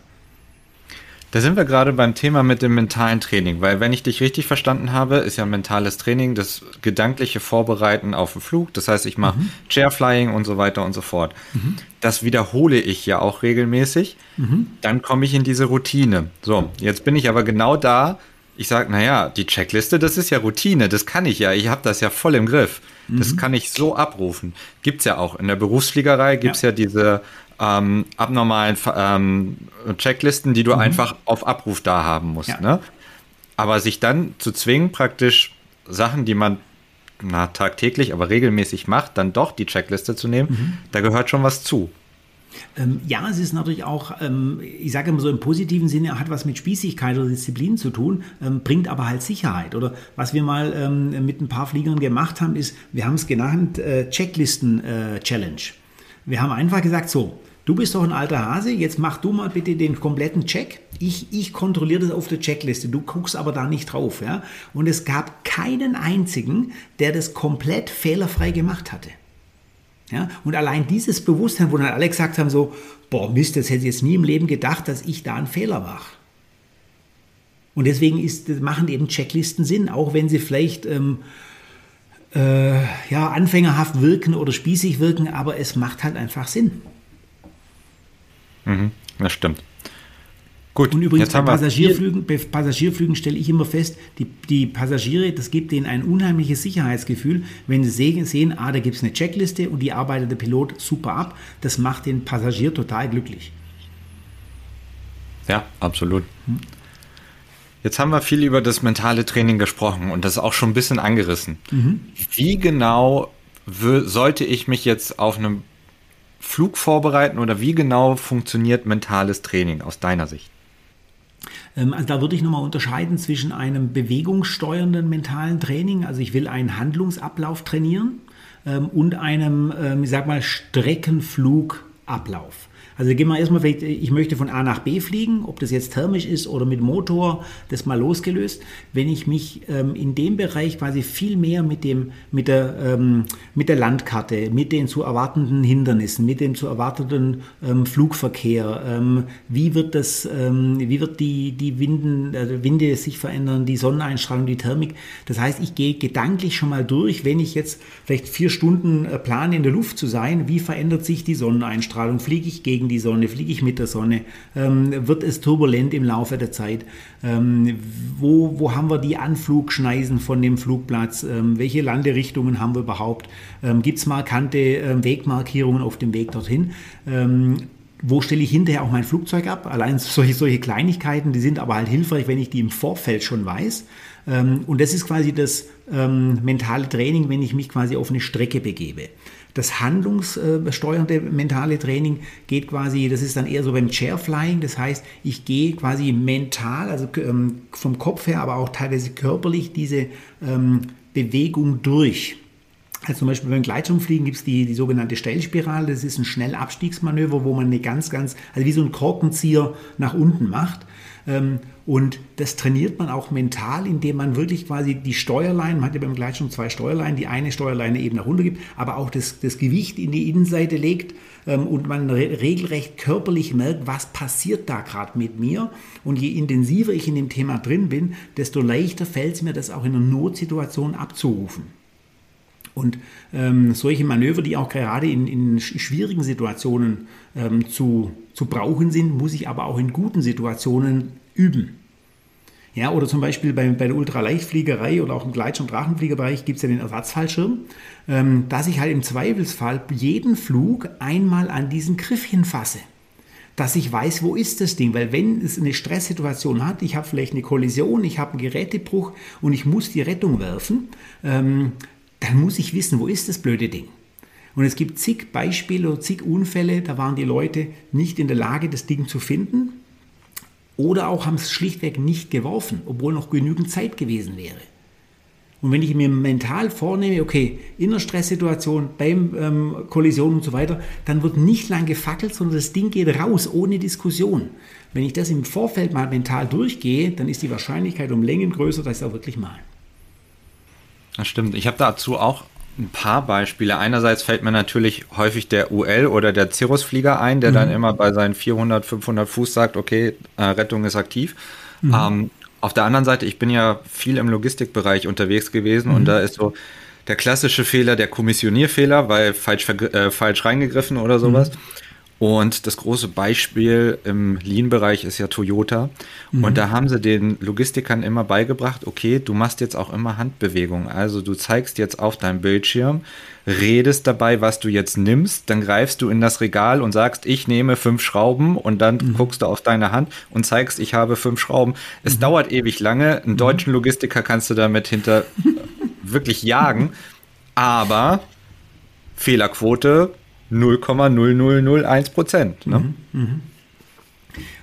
Da sind wir gerade beim Thema mit dem mentalen Training, weil wenn ich dich richtig verstanden habe, ist ja mentales Training das gedankliche Vorbereiten auf den Flug. Das heißt, ich mache mhm. Chairflying und so weiter und so fort. Mhm. Das wiederhole ich ja auch regelmäßig. Mhm. Dann komme ich in diese Routine. So, jetzt bin ich aber genau da, ich sage, naja, die Checkliste, das ist ja Routine, das kann ich ja, ich habe das ja voll im Griff. Mhm. Das kann ich so abrufen. Gibt es ja auch. In der Berufsfliegerei gibt es ja. ja. diese ähm, abnormalen ähm, Checklisten, die du mhm. einfach auf Abruf da haben musst. Ja. Ne? Aber sich dann zu zwingen, praktisch Sachen, die man na, tagtäglich, aber regelmäßig macht, dann doch die Checkliste zu nehmen, mhm. da gehört schon was zu. Ähm, ja, es ist natürlich auch, ähm, ich sage immer so im positiven Sinne, hat was mit Spießigkeit oder Disziplin zu tun, ähm, bringt aber halt Sicherheit. Oder was wir mal ähm, mit ein paar Fliegern gemacht haben, ist, wir haben es genannt äh, Checklisten-Challenge. Äh, wir haben einfach gesagt, so, du bist doch ein alter Hase, jetzt mach du mal bitte den kompletten Check. Ich, ich kontrolliere das auf der Checkliste, du guckst aber da nicht drauf. Ja? Und es gab keinen einzigen, der das komplett fehlerfrei gemacht hatte. Ja? Und allein dieses Bewusstsein, wo dann alle gesagt haben, so, boah, Mist, das hätte ich jetzt nie im Leben gedacht, dass ich da einen Fehler mache. Und deswegen ist, machen eben Checklisten Sinn, auch wenn sie vielleicht ähm, äh, ja, anfängerhaft wirken oder spießig wirken, aber es macht halt einfach Sinn. Mhm, das stimmt. Gut, und übrigens bei Passagierflügen, bei Passagierflügen stelle ich immer fest, die, die Passagiere, das gibt denen ein unheimliches Sicherheitsgefühl, wenn sie sehen, sehen ah, da gibt es eine Checkliste und die arbeitet der Pilot super ab. Das macht den Passagier total glücklich. Ja, absolut. Jetzt haben wir viel über das mentale Training gesprochen und das auch schon ein bisschen angerissen. Mhm. Wie genau sollte ich mich jetzt auf einem Flug vorbereiten oder wie genau funktioniert mentales Training aus deiner Sicht? Ähm, also da würde ich nochmal unterscheiden zwischen einem bewegungssteuernden mentalen Training, also ich will einen Handlungsablauf trainieren, ähm, und einem, ähm, ich sag mal, Streckenflugablauf. Also gehen wir erstmal vielleicht, ich möchte von A nach B fliegen, ob das jetzt thermisch ist oder mit Motor, das mal losgelöst. Wenn ich mich ähm, in dem Bereich quasi viel mehr mit dem, mit der, ähm, mit der Landkarte, mit den zu erwartenden Hindernissen, mit dem zu erwartenden ähm, Flugverkehr, ähm, wie wird das, ähm, wie wird die, die Winden, äh, Winde sich verändern, die Sonneneinstrahlung, die Thermik. Das heißt, ich gehe gedanklich schon mal durch, wenn ich jetzt vielleicht vier Stunden äh, plane in der Luft zu sein, wie verändert sich die Sonneneinstrahlung? Fliege ich gegen gegen die Sonne, fliege ich mit der Sonne, ähm, wird es turbulent im Laufe der Zeit, ähm, wo, wo haben wir die Anflugschneisen von dem Flugplatz, ähm, welche Landerichtungen haben wir überhaupt, ähm, gibt es markante ähm, Wegmarkierungen auf dem Weg dorthin ähm, wo stelle ich hinterher auch mein Flugzeug ab? Allein *laughs* solche, solche Kleinigkeiten, die sind aber halt hilfreich, wenn ich die im Vorfeld schon weiß. und das ist quasi das mentale Training, wenn ich mich quasi auf eine Strecke begebe. Das handlungssteuernde mentale Training geht quasi, das ist dann eher so beim Chairflying, das heißt, ich gehe quasi mental, also ähm, vom Kopf her, aber auch teilweise körperlich diese ähm, Bewegung durch. Also zum Beispiel beim Gleitschirmfliegen gibt es die, die sogenannte Stellspirale. Das ist ein Schnellabstiegsmanöver, wo man eine ganz, ganz, also wie so ein Korkenzieher nach unten macht. Ähm, und das trainiert man auch mental, indem man wirklich quasi die Steuerleinen, man hat ja beim Gleitschirm zwei Steuerleinen, die eine Steuerleine eben nach unten gibt, aber auch das, das Gewicht in die Innenseite legt ähm, und man re regelrecht körperlich merkt, was passiert da gerade mit mir. Und je intensiver ich in dem Thema drin bin, desto leichter fällt es mir, das auch in einer Notsituation abzurufen. Und ähm, solche Manöver, die auch gerade in, in schwierigen Situationen ähm, zu, zu brauchen sind, muss ich aber auch in guten Situationen üben. Ja, oder zum Beispiel bei, bei der Ultraleichtfliegerei oder auch im Gleitschirm- und Drachenfliegerbereich gibt es ja den Ersatzfallschirm, ähm, dass ich halt im Zweifelsfall jeden Flug einmal an diesen Griff hinfasse dass ich weiß, wo ist das Ding. Weil wenn es eine Stresssituation hat, ich habe vielleicht eine Kollision, ich habe einen Gerätebruch und ich muss die Rettung werfen, ähm, dann muss ich wissen, wo ist das blöde Ding. Und es gibt zig Beispiele oder zig Unfälle, da waren die Leute nicht in der Lage, das Ding zu finden oder auch haben es schlichtweg nicht geworfen, obwohl noch genügend Zeit gewesen wäre. Und wenn ich mir mental vornehme, okay, in einer Stresssituation, beim ähm, Kollision und so weiter, dann wird nicht lang gefackelt, sondern das Ding geht raus ohne Diskussion. Wenn ich das im Vorfeld mal mental durchgehe, dann ist die Wahrscheinlichkeit um Längen größer, dass ich es auch wirklich mal. Das stimmt. Ich habe dazu auch ein paar Beispiele. Einerseits fällt mir natürlich häufig der UL oder der Cirrusflieger ein, der mhm. dann immer bei seinen 400, 500 Fuß sagt, okay, äh, Rettung ist aktiv. Mhm. Ähm, auf der anderen Seite, ich bin ja viel im Logistikbereich unterwegs gewesen mhm. und da ist so der klassische Fehler der Kommissionierfehler, weil falsch, äh, falsch reingegriffen oder sowas. Und das große Beispiel im Lean-Bereich ist ja Toyota. Mhm. Und da haben sie den Logistikern immer beigebracht, okay, du machst jetzt auch immer Handbewegungen. Also du zeigst jetzt auf deinem Bildschirm, redest dabei, was du jetzt nimmst, dann greifst du in das Regal und sagst, ich nehme fünf Schrauben und dann mhm. guckst du auf deine Hand und zeigst, ich habe fünf Schrauben. Es mhm. dauert ewig lange. Einen mhm. deutschen Logistiker kannst du damit hinter *laughs* wirklich jagen. Aber Fehlerquote 0,0001 Prozent. Ne? Mhm, mh.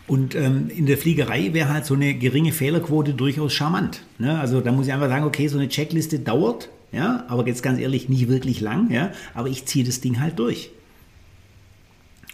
Und ähm, in der Fliegerei wäre halt so eine geringe Fehlerquote durchaus charmant. Ne? Also da muss ich einfach sagen, okay, so eine Checkliste dauert, ja, aber jetzt ganz ehrlich nicht wirklich lang, ja, aber ich ziehe das Ding halt durch.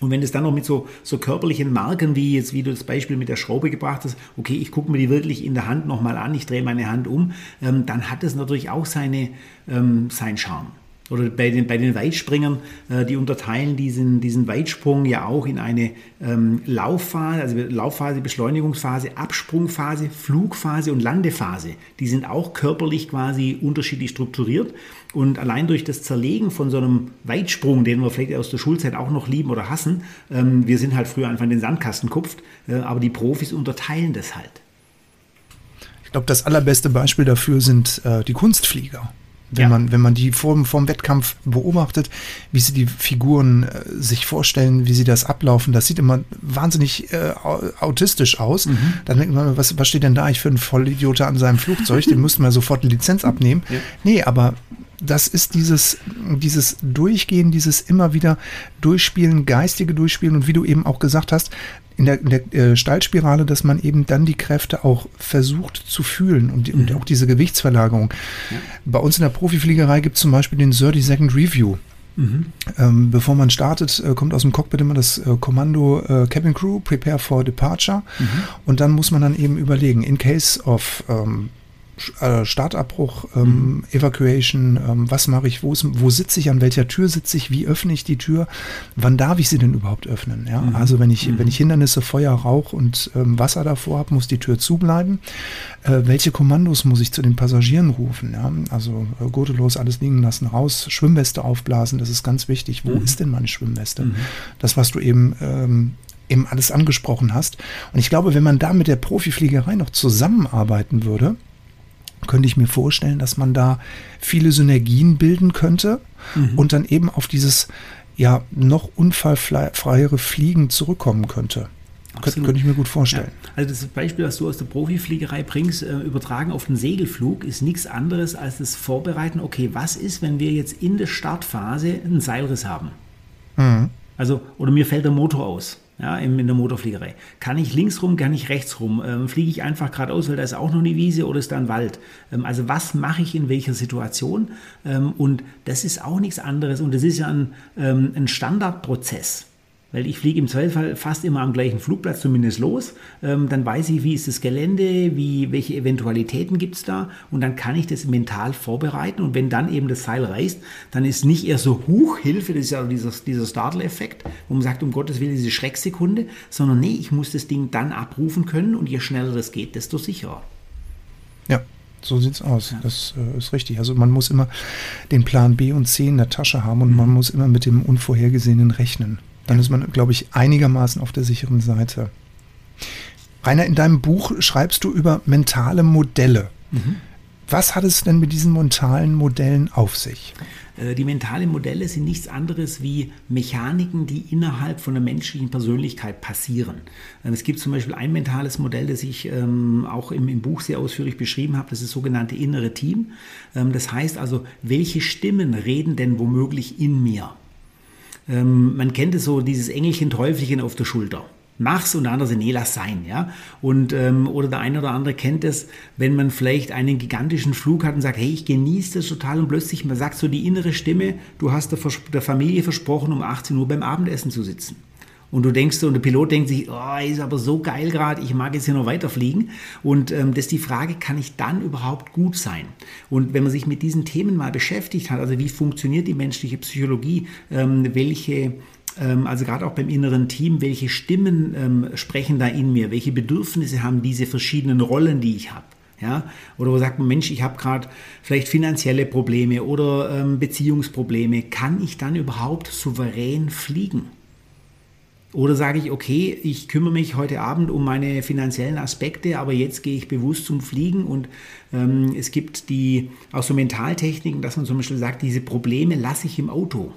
Und wenn es dann noch mit so, so körperlichen Marken, wie jetzt, wie du das Beispiel mit der Schraube gebracht hast, okay, ich gucke mir die wirklich in der Hand nochmal an, ich drehe meine Hand um, ähm, dann hat es natürlich auch seine, ähm, seinen Charme oder bei den, bei den Weitspringern, äh, die unterteilen diesen, diesen Weitsprung ja auch in eine ähm, Laufphase, also Laufphase, Beschleunigungsphase, Absprungphase, Flugphase und Landephase. Die sind auch körperlich quasi unterschiedlich strukturiert. Und allein durch das Zerlegen von so einem Weitsprung, den wir vielleicht aus der Schulzeit auch noch lieben oder hassen, ähm, wir sind halt früher einfach in den Sandkasten kupft, äh, aber die Profis unterteilen das halt. Ich glaube, das allerbeste Beispiel dafür sind äh, die Kunstflieger wenn ja. man wenn man die vor dem Wettkampf beobachtet, wie sie die Figuren äh, sich vorstellen, wie sie das ablaufen, das sieht immer wahnsinnig äh, autistisch aus. Mhm. Dann denkt man, was, was steht denn da ich für ein Vollidioter an seinem Flugzeug? Den *laughs* müssten wir sofort die Lizenz abnehmen. Ja. Nee, aber das ist dieses, dieses Durchgehen, dieses immer wieder Durchspielen, geistige Durchspielen und wie du eben auch gesagt hast, in der, in der äh, Steilspirale, dass man eben dann die Kräfte auch versucht zu fühlen und, mhm. und auch diese Gewichtsverlagerung. Ja. Bei uns in der Profifliegerei gibt es zum Beispiel den 30 Second Review. Mhm. Ähm, bevor man startet, äh, kommt aus dem Cockpit immer das äh, Kommando äh, Cabin Crew, Prepare for Departure. Mhm. Und dann muss man dann eben überlegen, in case of ähm, äh, Startabbruch, ähm, mhm. Evacuation, ähm, was mache ich, wo, ist, wo sitze ich, an welcher Tür sitze ich, wie öffne ich die Tür, wann darf ich sie denn überhaupt öffnen? Ja? Mhm. Also wenn ich, mhm. wenn ich Hindernisse, Feuer, Rauch und ähm, Wasser davor habe, muss die Tür zubleiben. Äh, welche Kommandos muss ich zu den Passagieren rufen? Ja? Also äh, Gurte los, alles liegen lassen, raus, Schwimmweste aufblasen, das ist ganz wichtig. Wo mhm. ist denn meine Schwimmweste? Mhm. Das, was du eben ähm, eben alles angesprochen hast. Und ich glaube, wenn man da mit der Profifliegerei noch zusammenarbeiten würde, könnte ich mir vorstellen, dass man da viele Synergien bilden könnte mhm. und dann eben auf dieses ja noch unfallfreiere Fliegen zurückkommen könnte. Könnte, könnte ich mir gut vorstellen. Ja. Also das Beispiel, was du aus der Profifliegerei bringst, äh, übertragen auf den Segelflug, ist nichts anderes als das Vorbereiten, okay, was ist, wenn wir jetzt in der Startphase einen Seilriss haben? Mhm. Also, oder mir fällt der Motor aus ja, in, in der Motorfliegerei. Kann ich links rum, kann ich rechts rum? Ähm, fliege ich einfach geradeaus, weil da ist auch noch eine Wiese oder ist da ein Wald? Ähm, also was mache ich in welcher Situation? Ähm, und das ist auch nichts anderes und das ist ja ein, ähm, ein Standardprozess. Weil ich fliege im Zweifel fast immer am gleichen Flugplatz zumindest los. Ähm, dann weiß ich, wie ist das Gelände, wie, welche Eventualitäten gibt es da und dann kann ich das mental vorbereiten. Und wenn dann eben das Seil reißt, dann ist nicht eher so Huchhilfe, das ist ja dieser, dieser Startle-Effekt, wo man sagt, um Gottes Willen, diese Schrecksekunde, sondern nee, ich muss das Ding dann abrufen können und je schneller das geht, desto sicherer. Ja, so sieht's aus. Ja. Das äh, ist richtig. Also man muss immer den Plan B und C in der Tasche haben und mhm. man muss immer mit dem Unvorhergesehenen rechnen. Dann ist man, glaube ich, einigermaßen auf der sicheren Seite. Rainer, in deinem Buch schreibst du über mentale Modelle. Mhm. Was hat es denn mit diesen mentalen Modellen auf sich? Äh, die mentalen Modelle sind nichts anderes wie Mechaniken, die innerhalb von der menschlichen Persönlichkeit passieren. Ähm, es gibt zum Beispiel ein mentales Modell, das ich ähm, auch im, Buch sehr ausführlich beschrieben habe, das ist das sogenannte innere Team. Ähm, das heißt also, welche Stimmen reden denn womöglich in mir? Ähm, man kennt es so, dieses Engelchen, Teufelchen auf der Schulter. Mach's und der andere sagt, nee, lass sein, ja. Und, ähm, oder der eine oder andere kennt es, wenn man vielleicht einen gigantischen Flug hat und sagt, hey, ich genieße das total und plötzlich, man sagt so die innere Stimme, du hast der, der Familie versprochen, um 18 Uhr beim Abendessen zu sitzen. Und du denkst, und der Pilot denkt sich, oh, ist aber so geil gerade, ich mag jetzt hier noch weiterfliegen. Und ähm, das ist die Frage, kann ich dann überhaupt gut sein? Und wenn man sich mit diesen Themen mal beschäftigt hat, also wie funktioniert die menschliche Psychologie, ähm, welche ähm, also gerade auch beim inneren Team, welche Stimmen ähm, sprechen da in mir, welche Bedürfnisse haben diese verschiedenen Rollen, die ich habe. Ja? Oder wo sagt man, Mensch, ich habe gerade vielleicht finanzielle Probleme oder ähm, Beziehungsprobleme. Kann ich dann überhaupt souverän fliegen? Oder sage ich, okay, ich kümmere mich heute Abend um meine finanziellen Aspekte, aber jetzt gehe ich bewusst zum Fliegen und ähm, es gibt die auch so Mentaltechniken, dass man zum Beispiel sagt, diese Probleme lasse ich im Auto.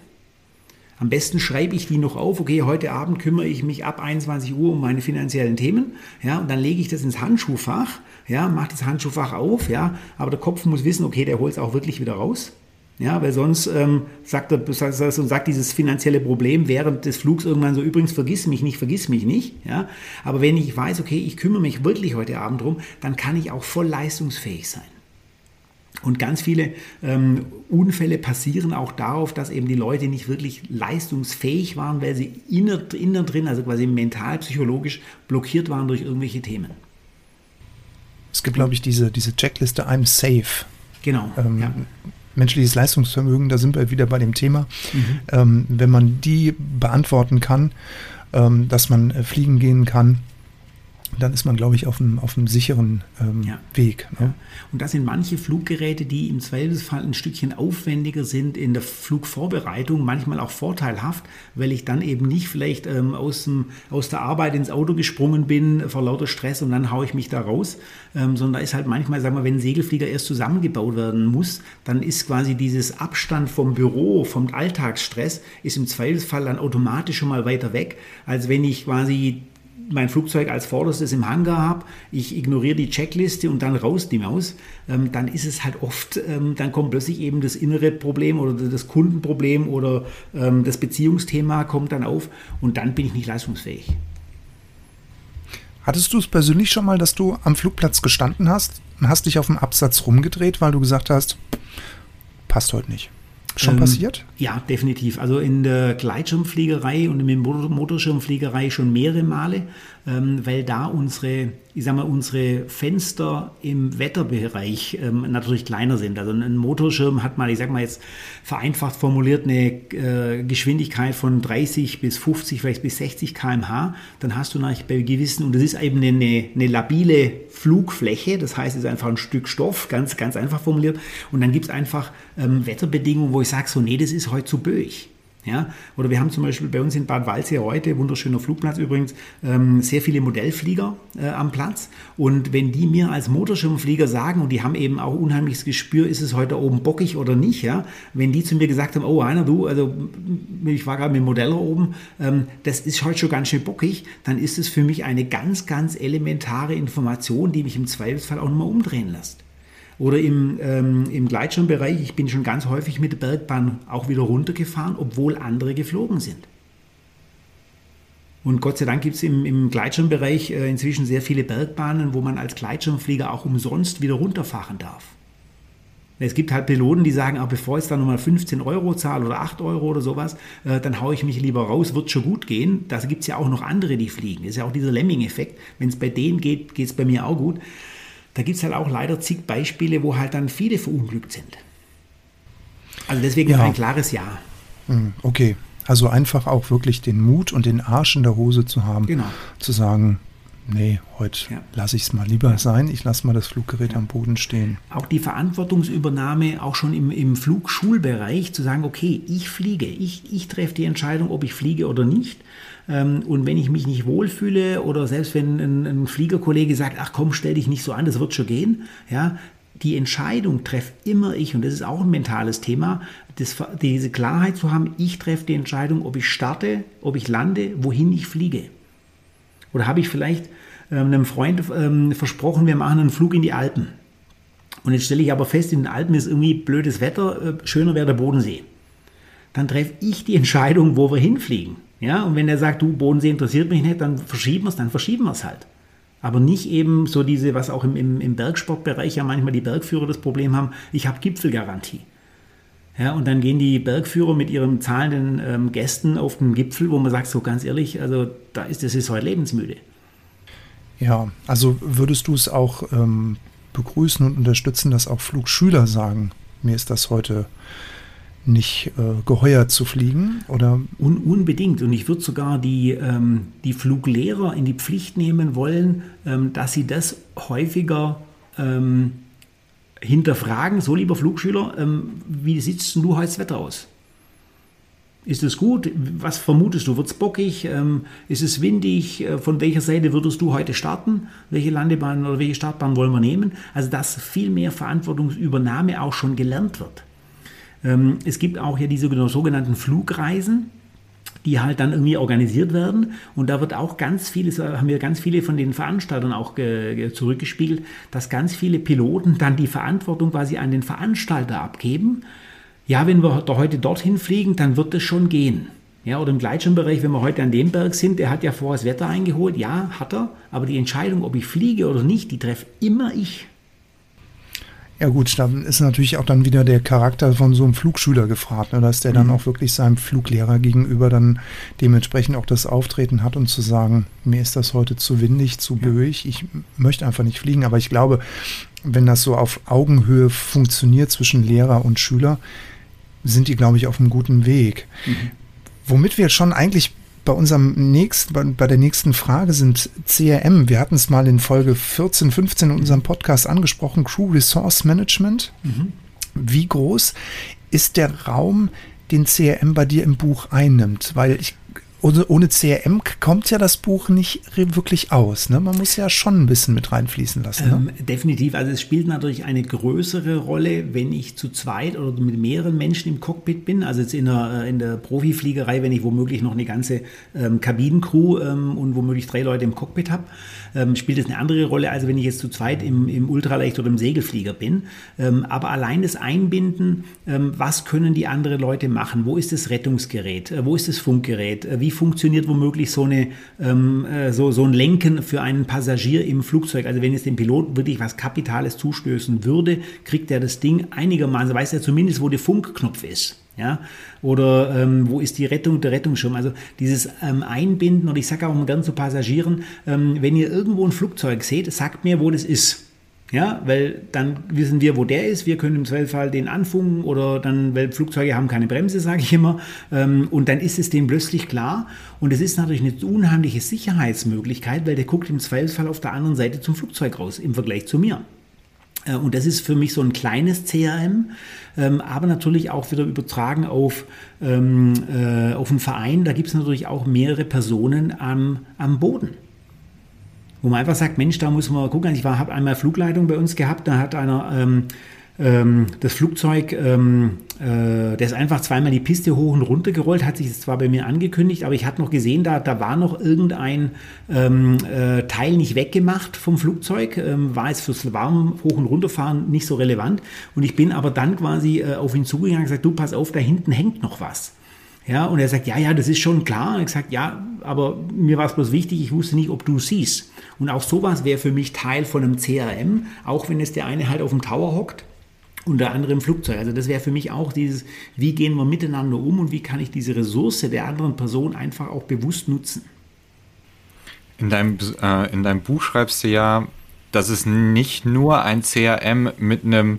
Am besten schreibe ich die noch auf, okay, heute Abend kümmere ich mich ab 21 Uhr um meine finanziellen Themen, ja, und dann lege ich das ins Handschuhfach, ja, mache das Handschuhfach auf, ja, aber der Kopf muss wissen, okay, der holt es auch wirklich wieder raus. Ja, weil sonst ähm, sagt, er, sagt dieses finanzielle Problem während des Flugs irgendwann so, übrigens vergiss mich nicht, vergiss mich nicht. Ja? Aber wenn ich weiß, okay, ich kümmere mich wirklich heute Abend drum, dann kann ich auch voll leistungsfähig sein. Und ganz viele ähm, Unfälle passieren auch darauf, dass eben die Leute nicht wirklich leistungsfähig waren, weil sie innen, innen drin, also quasi mental, psychologisch blockiert waren durch irgendwelche Themen. Es gibt, glaube ich, diese, diese Checkliste I'm safe. Genau. Ähm, ja menschliches Leistungsvermögen, da sind wir wieder bei dem Thema. Mhm. Ähm, wenn man die beantworten kann, ähm, dass man äh, fliegen gehen kann, dann ist man, glaube ich, auf einem, auf einem sicheren ähm, ja. Weg. Ne? Ja. Und das sind manche Fluggeräte, die im Zweifelsfall ein Stückchen aufwendiger sind in der Flugvorbereitung, manchmal auch vorteilhaft, weil ich dann eben nicht vielleicht ähm, aus, dem, aus der Arbeit ins Auto gesprungen bin vor lauter Stress und dann haue ich mich da raus, ähm, sondern da ist halt manchmal, sagen wir, wenn ein Segelflieger erst zusammengebaut werden muss, dann ist quasi dieses Abstand vom Büro, vom Alltagsstress, ist im Zweifelsfall dann automatisch schon mal weiter weg, als wenn ich quasi mein Flugzeug als vorderstes im Hangar habe, ich ignoriere die Checkliste und dann raus die Maus, ähm, dann ist es halt oft, ähm, dann kommt plötzlich eben das innere Problem oder das Kundenproblem oder ähm, das Beziehungsthema kommt dann auf und dann bin ich nicht leistungsfähig. Hattest du es persönlich schon mal, dass du am Flugplatz gestanden hast und hast dich auf dem Absatz rumgedreht, weil du gesagt hast, passt heute nicht? Schon ähm, passiert? Ja, definitiv. Also in der Gleitschirmfliegerei und in der Motorschirmfliegerei schon mehrere Male, ähm, weil da unsere, ich sag mal, unsere Fenster im Wetterbereich ähm, natürlich kleiner sind. Also ein Motorschirm hat mal, ich sag mal jetzt vereinfacht formuliert, eine äh, Geschwindigkeit von 30 bis 50, vielleicht bis 60 km/h. Dann hast du natürlich bei gewissen, und das ist eben eine, eine labile Flugfläche, das heißt, es ist einfach ein Stück Stoff, ganz, ganz einfach formuliert. Und dann gibt es einfach ähm, Wetterbedingungen, wo ich sage, so, nee, das ist heute zu böig. Ja? Oder wir haben zum Beispiel bei uns in Bad Waldsee heute, wunderschöner Flugplatz übrigens, ähm, sehr viele Modellflieger äh, am Platz. Und wenn die mir als Motorschirmflieger sagen, und die haben eben auch unheimliches Gespür, ist es heute oben bockig oder nicht, ja? wenn die zu mir gesagt haben, oh einer, du, also ich war gerade mit dem Modeller oben, ähm, das ist heute schon ganz schön bockig, dann ist es für mich eine ganz, ganz elementare Information, die mich im Zweifelsfall auch nochmal umdrehen lässt. Oder im, ähm, im Gleitschirmbereich, ich bin schon ganz häufig mit der Bergbahn auch wieder runtergefahren, obwohl andere geflogen sind. Und Gott sei Dank gibt es im, im Gleitschirmbereich äh, inzwischen sehr viele Bergbahnen, wo man als Gleitschirmflieger auch umsonst wieder runterfahren darf. Es gibt halt Piloten, die sagen, ah, bevor ich dann nochmal 15 Euro zahle oder 8 Euro oder sowas, äh, dann haue ich mich lieber raus, wird schon gut gehen. Da gibt es ja auch noch andere, die fliegen. Das ist ja auch dieser Lemming-Effekt. Wenn es bei denen geht, geht es bei mir auch gut da gibt es halt auch leider zig Beispiele, wo halt dann viele verunglückt sind. Also deswegen ja. ein klares Ja. Hm, okay, also einfach auch wirklich den Mut und den Arsch in der Hose zu haben, genau. zu sagen, nee, heute ja. lasse ich es mal lieber sein, ich lasse mal das Fluggerät ja. am Boden stehen. Auch die Verantwortungsübernahme, auch schon im, im Flugschulbereich, zu sagen, okay, ich fliege, ich, ich treffe die Entscheidung, ob ich fliege oder nicht. Ähm, und wenn ich mich nicht wohlfühle oder selbst wenn ein, ein Fliegerkollege sagt, ach komm, stell dich nicht so an, das wird schon gehen, ja, die Entscheidung treffe immer ich, und das ist auch ein mentales Thema, das, diese Klarheit zu haben, ich treffe die Entscheidung, ob ich starte, ob ich lande, wohin ich fliege. Oder habe ich vielleicht ähm, einem Freund ähm, versprochen, wir machen einen Flug in die Alpen. Und jetzt stelle ich aber fest, in den Alpen ist irgendwie blödes Wetter, äh, schöner wäre der Bodensee. Dann treffe ich die Entscheidung, wo wir hinfliegen. Ja, und wenn er sagt, du, Bodensee interessiert mich nicht, dann verschieben wir es, dann verschieben wir es halt. Aber nicht eben so diese, was auch im, im, im Bergsportbereich ja manchmal die Bergführer das Problem haben, ich habe Gipfelgarantie. Ja, und dann gehen die Bergführer mit ihren zahlenden ähm, Gästen auf den Gipfel, wo man sagt, so ganz ehrlich, also da ist das ist heute lebensmüde. Ja, also würdest du es auch ähm, begrüßen und unterstützen, dass auch Flugschüler sagen, mir ist das heute nicht äh, geheuert zu fliegen? Oder? Un unbedingt. Und ich würde sogar die, ähm, die Fluglehrer in die Pflicht nehmen wollen, ähm, dass sie das häufiger ähm, hinterfragen. So, lieber Flugschüler, ähm, wie sieht du heute das Wetter aus? Ist es gut? Was vermutest du? Wird es bockig? Ähm, ist es windig? Äh, von welcher Seite würdest du heute starten? Welche Landebahn oder welche Startbahn wollen wir nehmen? Also, dass viel mehr Verantwortungsübernahme auch schon gelernt wird. Ähm, es gibt auch ja diese sogenannten Flugreisen die halt dann irgendwie organisiert werden. Und da wird auch ganz viele, haben wir ganz viele von den Veranstaltern auch zurückgespiegelt, dass ganz viele Piloten dann die Verantwortung quasi an den Veranstalter abgeben. Ja, wenn wir heute dorthin fliegen, dann wird es schon gehen. Ja, oder im Gleitschirmbereich, wenn wir heute an dem Berg sind, der hat ja vorher das Wetter eingeholt, ja, hat er, aber die Entscheidung, ob ich fliege oder nicht, die treffe immer ich. Ja gut, dann ist natürlich auch dann wieder der Charakter von so einem Flugschüler gefragt, ne, dass der dann mhm. auch wirklich seinem Fluglehrer gegenüber dann dementsprechend auch das Auftreten hat und zu sagen, mir ist das heute zu windig, zu ja. böig, ich möchte einfach nicht fliegen. Aber ich glaube, wenn das so auf Augenhöhe funktioniert zwischen Lehrer und Schüler, sind die, glaube ich, auf einem guten Weg. Mhm. Womit wir schon eigentlich bei unserem nächsten, bei, bei der nächsten Frage sind CRM. Wir hatten es mal in Folge 14, 15 in unserem Podcast angesprochen, Crew Resource Management. Mhm. Wie groß ist der Raum, den CRM bei dir im Buch einnimmt? Weil ich ohne, ohne CRM kommt ja das Buch nicht wirklich aus. Ne? Man muss ja schon ein bisschen mit reinfließen lassen. Ne? Ähm, definitiv. Also es spielt natürlich eine größere Rolle, wenn ich zu zweit oder mit mehreren Menschen im Cockpit bin. Also jetzt in der, äh, in der Profifliegerei, wenn ich womöglich noch eine ganze ähm, Kabinencrew ähm, und womöglich drei Leute im Cockpit habe, ähm, spielt es eine andere Rolle, als wenn ich jetzt zu zweit im, im Ultraleicht oder im Segelflieger bin. Ähm, aber allein das Einbinden, ähm, was können die anderen Leute machen? Wo ist das Rettungsgerät? Äh, wo ist das Funkgerät? Äh, wie funktioniert womöglich so, eine, ähm, äh, so, so ein Lenken für einen Passagier im Flugzeug? Also wenn es dem Piloten wirklich was Kapitales zustößen würde, kriegt er das Ding einigermaßen, weiß er zumindest, wo der Funkknopf ist. Ja? Oder ähm, wo ist die Rettung, der Rettungsschirm? Also dieses ähm, Einbinden, und ich sage auch mal gern zu Passagieren, ähm, wenn ihr irgendwo ein Flugzeug seht, sagt mir, wo das ist. Ja, weil dann wissen wir, wo der ist. Wir können im Zweifelsfall den anfunken oder dann, weil Flugzeuge haben keine Bremse, sage ich immer. Ähm, und dann ist es dem plötzlich klar. Und es ist natürlich eine unheimliche Sicherheitsmöglichkeit, weil der guckt im Zweifelsfall auf der anderen Seite zum Flugzeug raus im Vergleich zu mir. Äh, und das ist für mich so ein kleines CRM, ähm, aber natürlich auch wieder übertragen auf, ähm, äh, auf einen Verein. Da gibt es natürlich auch mehrere Personen am, am Boden. Wo man einfach sagt, Mensch, da muss man gucken. Ich habe einmal Flugleitung bei uns gehabt, da hat einer ähm, ähm, das Flugzeug, ähm, äh, der ist einfach zweimal die Piste hoch und runter gerollt, hat sich das zwar bei mir angekündigt, aber ich hatte noch gesehen, da, da war noch irgendein ähm, äh, Teil nicht weggemacht vom Flugzeug, ähm, war jetzt fürs warm hoch und runterfahren nicht so relevant. Und ich bin aber dann quasi äh, auf ihn zugegangen und gesagt, du pass auf, da hinten hängt noch was. Ja, und er sagt, ja, ja, das ist schon klar. Und ich sage, ja, aber mir war es bloß wichtig, ich wusste nicht, ob du siehst. Und auch sowas wäre für mich Teil von einem CRM, auch wenn es der eine halt auf dem Tower hockt unter anderem Flugzeug. Also das wäre für mich auch dieses, wie gehen wir miteinander um und wie kann ich diese Ressource der anderen Person einfach auch bewusst nutzen. In deinem, äh, in deinem Buch schreibst du ja, dass es nicht nur ein CRM mit einem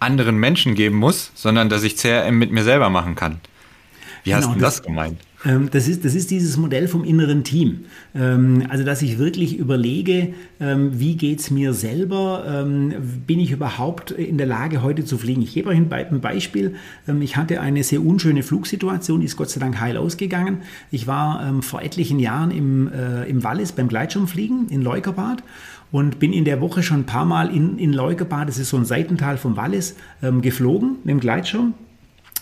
anderen Menschen geben muss, sondern dass ich CRM mit mir selber machen kann. Wie genau, hast du das, das gemeint? Ähm, das ist, das ist dieses Modell vom inneren Team. Ähm, also, dass ich wirklich überlege, ähm, wie geht es mir selber? Bin ich überhaupt in der Lage, heute zu fliegen? Ich gebe euch ein Beispiel. Ich hatte eine sehr unschöne Flugsituation, ist Gott sei Dank heil ausgegangen. Ich war vor etlichen Jahren im, äh, im Wallis beim Gleitschirmfliegen in Leukerbad und bin in der Woche schon ein paar Mal in, in Leukerbad, das ist so ein Seitental vom Wallis, geflogen mit dem Gleitschirm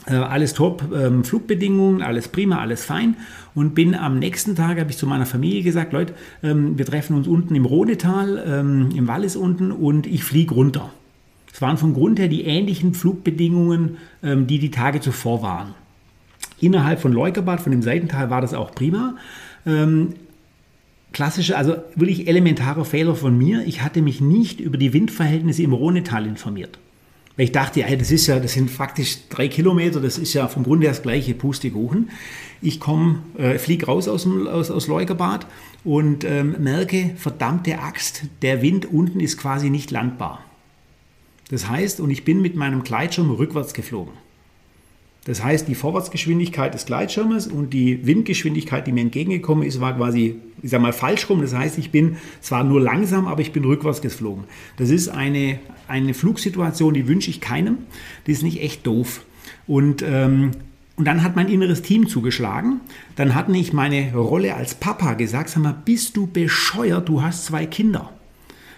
äh, alles top, ähm, Flugbedingungen, alles prima, alles fein. Und bin am nächsten Tag, habe ich zu meiner Familie gesagt, Leute, ähm, wir treffen uns unten im Rodetal, ähm, im Wallis unten und ich fliege runter. Es waren vom Grund her die ähnlichen Flugbedingungen, ähm, die die Tage zuvor waren. Innerhalb von Leukerbad, von dem Seitental, war das auch prima. Ähm, klassische, also wirklich elementarer Fehler von mir. Ich hatte mich nicht über die Windverhältnisse im Rhonetal informiert. Weil ich dachte, ja, das ist ja, das sind faktisch drei Kilometer, das ist ja vom Grunde das gleiche Pustekuchen. Ich komme, äh, fliege raus aus, dem, aus, aus Leukerbad und ähm, merke, verdammte Axt, der Wind unten ist quasi nicht landbar. Das heißt, und ich bin mit meinem Gleitschirm rückwärts geflogen. Das heißt, die Vorwärtsgeschwindigkeit des Gleitschirmes und die Windgeschwindigkeit, die mir entgegengekommen ist, war quasi, ich sag mal, falsch rum. Das heißt, ich bin zwar nur langsam, aber ich bin rückwärts geflogen. Das ist eine, eine Flugsituation, die wünsche ich keinem. Die ist nicht echt doof. Und, ähm, und dann hat mein inneres Team zugeschlagen. Dann hat nicht meine Rolle als Papa gesagt, sag mal, bist du bescheuert, du hast zwei Kinder.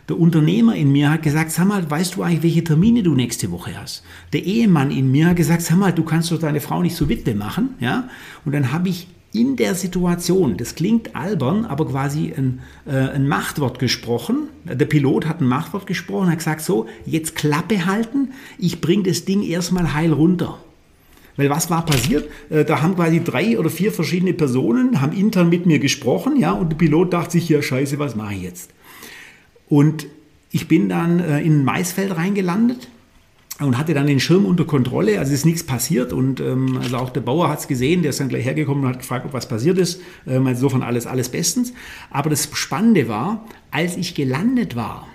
Der Unternehmer in mir hat gesagt, sag mal, weißt du eigentlich, welche Termine du nächste Woche hast? Der Ehemann in mir hat gesagt, sag mal, du kannst doch deine Frau nicht so Witwe machen, ja? Und dann habe ich in der Situation, das klingt albern, aber quasi ein, äh, ein Machtwort gesprochen. Der Pilot hat ein Machtwort gesprochen, hat gesagt, so, jetzt Klappe halten, ich bringe das Ding erstmal heil runter. Weil was war passiert? Äh, da haben quasi drei oder vier verschiedene Personen, haben intern mit mir gesprochen, ja, und der Pilot dachte sich, ja, scheiße, was mache ich jetzt? Und ich bin dann äh, in ein Maisfeld reingelandet und hatte dann den Schirm unter Kontrolle. Also ist nichts passiert und ähm, also auch der Bauer hat es gesehen, der ist dann gleich hergekommen und hat gefragt, ob was passiert ist. Ähm, insofern alles, alles bestens. Aber das Spannende war, als ich gelandet war,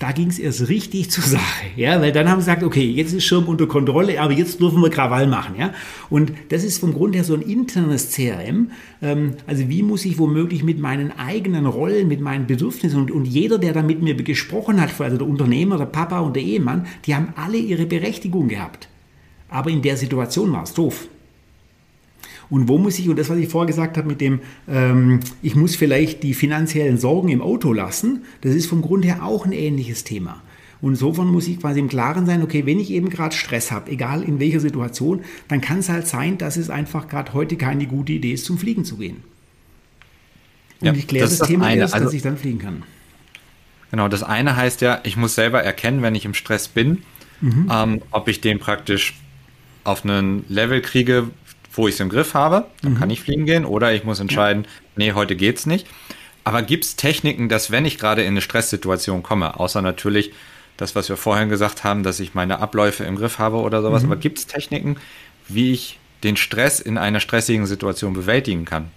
da ging es erst richtig zur Sache, ja, weil dann haben sie gesagt, okay, jetzt ist Schirm unter Kontrolle, aber jetzt dürfen wir Krawall machen, ja. Und das ist vom Grund her so ein internes CRM. Ähm, also wie muss ich womöglich mit meinen eigenen Rollen, mit meinen Bedürfnissen und, und jeder, der da mit mir gesprochen hat, also der Unternehmer, der Papa und der Ehemann, die haben alle ihre Berechtigung gehabt. Aber in der Situation war es doof. Und wo muss ich, und das, was ich vorher gesagt habe mit dem, ähm, ich muss vielleicht die finanziellen Sorgen im Auto lassen, das ist vom Grund her auch ein ähnliches Thema. Und insofern muss ich quasi im Klaren sein, okay, wenn ich eben gerade Stress habe, egal in welcher Situation, dann kann es halt sein, dass es einfach gerade heute keine gute Idee ist, zum Fliegen zu gehen. Und ja, ich kläre das, das, Thema eine. erst, also, dass ich dann fliegen kann. Genau, das eine heißt ja, ich muss selber erkennen, wenn ich im Stress bin, mhm. ähm, ob ich den praktisch auf einen Level kriege, wo ich es im Griff habe, dann mhm. kann ich fliegen gehen. Oder ich muss entscheiden, ja. nee, heute geht's nicht. Aber gibt es Techniken, dass wenn ich gerade in eine Stresssituation komme, außer natürlich das, was wir vorhin gesagt haben, dass ich meine Abläufe im Griff habe oder sowas, mhm. aber gibt es Techniken, wie ich den Stress in einer stressigen Situation bewältigen kann?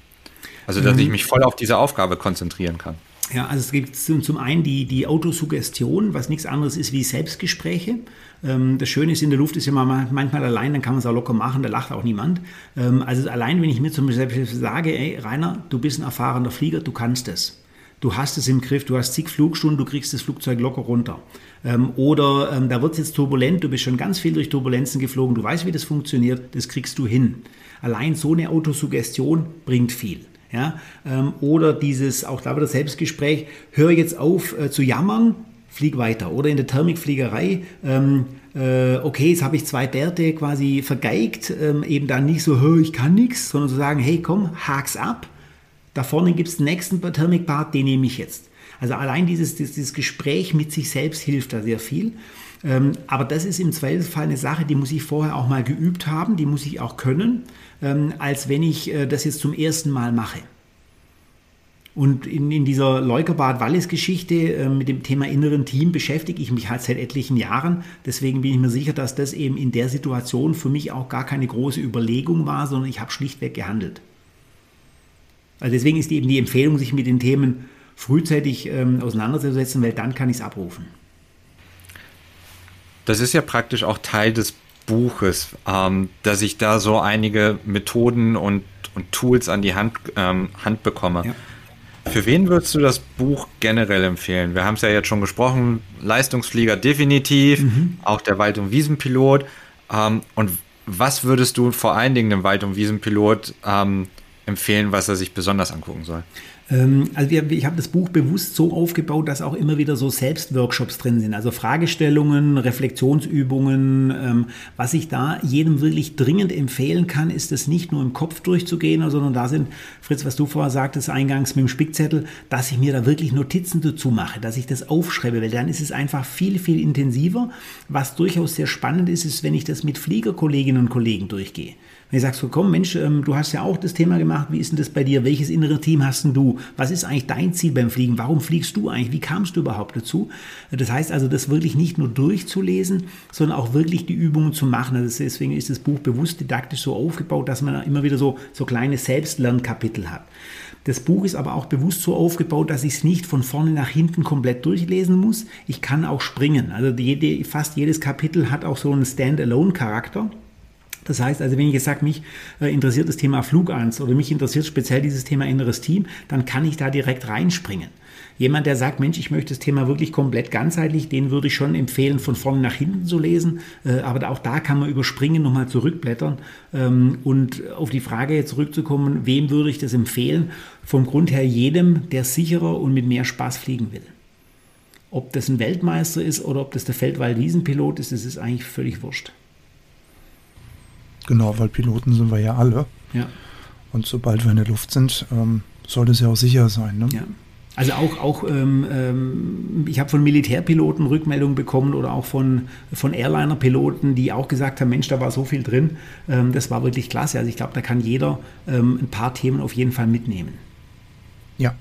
Also, dass mhm. ich mich voll auf diese Aufgabe konzentrieren kann. Ja, also es gibt zum, einen die, die Autosuggestion, was nichts anderes ist wie Selbstgespräche. Ähm, das Schöne ist, in der Luft ist ja manchmal allein, dann kann man es auch locker machen, da lacht auch niemand. Ähm, also allein, wenn ich mir zum Beispiel sage, ey, Rainer, du bist ein erfahrener Flieger, du kannst es. Du hast es im Griff, du hast zig Flugstunden, du kriegst das Flugzeug locker runter. Ähm, oder ähm, da wird es jetzt turbulent, du bist schon ganz viel durch Turbulenzen geflogen, du weißt, wie das funktioniert, das kriegst du hin. Allein so eine Autosuggestion bringt viel. Ja? Ähm, oder dieses, auch da wieder Selbstgespräch, hör jetzt auf äh, zu jammern, flieg weiter. Oder in der Thermikfliegerei, ähm, äh, okay, jetzt habe ich zwei Bärte quasi vergeigt, ähm, eben dann nicht so, ich kann nichts, sondern zu sagen, hey, komm, hak's ab. Da vorne gibt es den nächsten Thermikbart, den nehme ich jetzt. Also allein dieses, dieses Gespräch mit sich selbst hilft da sehr viel. Ähm, aber das ist im Zweifelsfall eine Sache, die muss ich vorher auch mal geübt haben, die muss ich auch können, ähm, als wenn ich äh, das jetzt zum ersten Mal mache. Und in, in dieser Leukerbad-Wallis-Geschichte äh, mit dem Thema inneren Team beschäftige ich mich halt seit etlichen Jahren. Deswegen bin ich mir sicher, dass das eben in der Situation für mich auch gar keine große Überlegung war, sondern ich habe schlichtweg gehandelt. Also deswegen ist eben die Empfehlung, sich mit den Themen frühzeitig ähm, auseinanderzusetzen, weil dann kann ich es abrufen. Das ist ja praktisch auch Teil des Buches, ähm, dass ich da so einige Methoden und, und Tools an die Hand, ähm, Hand bekomme. Ja. Für wen würdest du das Buch generell empfehlen? Wir haben es ja jetzt schon gesprochen, Leistungsflieger definitiv, mhm. auch der Wald- und Wiesenpilot. Ähm, und was würdest du vor allen Dingen dem Wald- und Wiesenpilot ähm, empfehlen, was er sich besonders angucken soll? Ähm, also wir, ich habe das Buch bewusst so aufgebaut, dass auch immer wieder so Selbstworkshops drin sind. Also Fragestellungen, Reflexionsübungen. Ähm, was ich da jedem wirklich dringend empfehlen kann, ist es nicht nur im Kopf durchzugehen, sondern da sind, Fritz, was du vorher sagtest, eingangs mit dem Spickzettel, dass ich mir da wirklich Notizen dazu mache, dass ich das aufschreibe, weil dann ist es einfach viel, viel intensiver. Was durchaus sehr spannend ist, ist, wenn ich das mit Fliegerkolleginnen und Kollegen durchgehe. Wenn ich sage so, komm Mensch, ähm, du hast ja auch das Thema gemacht, wie ist denn das bei dir? Welches innere Team hast denn du? Was ist eigentlich dein Ziel beim Fliegen? Warum fliegst du eigentlich? Wie kamst du überhaupt dazu? Das heißt also, das wirklich nicht nur durchzulesen, sondern auch wirklich die Übungen zu machen. Also deswegen ist das Buch bewusst didaktisch so aufgebaut, dass man immer wieder so, so kleine Selbstlernkapitel hat. Das Buch ist aber auch bewusst so aufgebaut, dass ich es nicht von vorne nach hinten komplett durchlesen muss. Ich kann auch springen. Also jede, fast jedes Kapitel hat auch so einen Standalone-Charakter. Das heißt also, wenn ich jetzt sage, mich äh, interessiert das Thema Flugangst oder mich interessiert speziell dieses Thema inneres Team, dann kann ich da direkt reinspringen. Jemand, der sagt, Mensch, ich möchte das Thema wirklich komplett ganzheitlich, den würde ich schon empfehlen, von vorne nach hinten zu lesen. Äh, aber auch da kann man überspringen, nochmal zurückblättern. Ähm, und auf die Frage jetzt zurückzukommen, wem würde ich das empfehlen? Vom Grund her jedem, der sicherer und mit mehr Spaß fliegen will. Ob das ein Weltmeister ist oder ob das der Feldwald-Wiesenpilot ist, das ist eigentlich völlig wurscht. Genau, weil Piloten sind wir ja alle. Ja. Und sobald wir in der Luft sind, ähm, soll es ja auch sicher sein. Ne? Ja. Also auch, auch ähm, ähm, ich habe von Militärpiloten Rückmeldungen bekommen oder auch von, von Airliner-Piloten, die auch gesagt haben, Mensch, da war so viel drin. Ähm, das war wirklich klasse. Also ich glaube, da kann jeder ähm, ein paar Themen auf jeden Fall mitnehmen. Ja,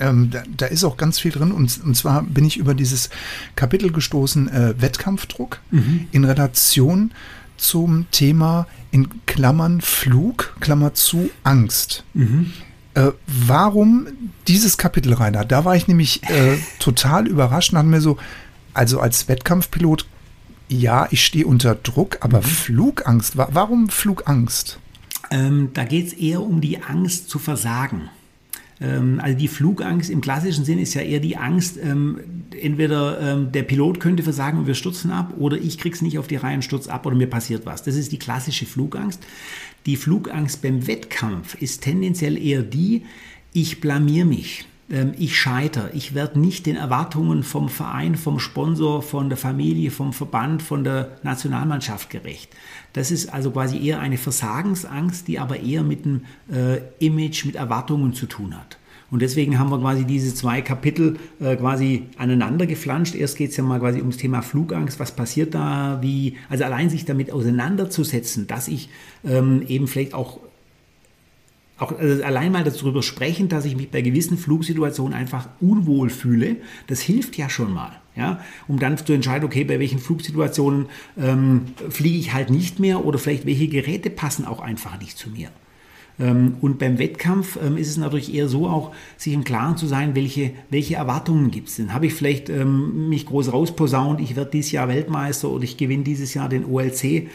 ähm, da, da, ist auch ganz viel drin. Und, und, zwar bin ich über dieses Kapitel gestoßen, äh, Wettkampfdruck mhm. in Relation zum Thema in Klammern Flug, Klammer zu Angst. Mhm. Äh, warum dieses Kapitel, Rainer? Da war ich nämlich äh, total überrascht und hatte mir so, also als Wettkampfpilot, ja, ich stehe unter Druck, aber mhm. Flugangst, warum Flugangst? Ähm, da geht es eher um die Angst zu versagen. Ähm, also die Flugangst im klassischen Sinn ist ja eher die Angst, ähm, entweder ähm, der Pilot könnte versagen und wir stürzen ab oder ich krieg's nicht auf die Reihe und stürze ab oder mir passiert was. Das ist die klassische Flugangst. Die Flugangst beim Wettkampf ist tendenziell eher die, ich blamier mich ich scheitere, ich werde nicht den Erwartungen vom Verein, vom Sponsor, von der Familie, vom Verband, von der Nationalmannschaft gerecht. Das ist also quasi eher eine Versagensangst, die aber eher mit dem äh, Image, mit Erwartungen zu tun hat. Und deswegen haben wir quasi diese zwei Kapitel äh, quasi aneinander geflanscht. Erst geht es ja mal quasi ums Thema Flugangst. Was passiert da? Wie, also allein sich damit auseinanderzusetzen, dass ich ähm, eben vielleicht auch auch also allein mal darüber sprechen, dass ich mich bei gewissen Flugsituationen einfach unwohl fühle, das hilft ja schon mal. Ja, um dann zu entscheiden, okay, bei welchen Flugsituationen ähm, fliege ich halt nicht mehr oder vielleicht welche Geräte passen auch einfach nicht zu mir. Ähm, und beim Wettkampf ähm, ist es natürlich eher so auch, sich im Klaren zu sein, welche, welche Erwartungen gibt es denn? Habe ich vielleicht ähm, mich groß rausposaunt, ich werde dieses Jahr Weltmeister oder ich gewinne dieses Jahr den OLC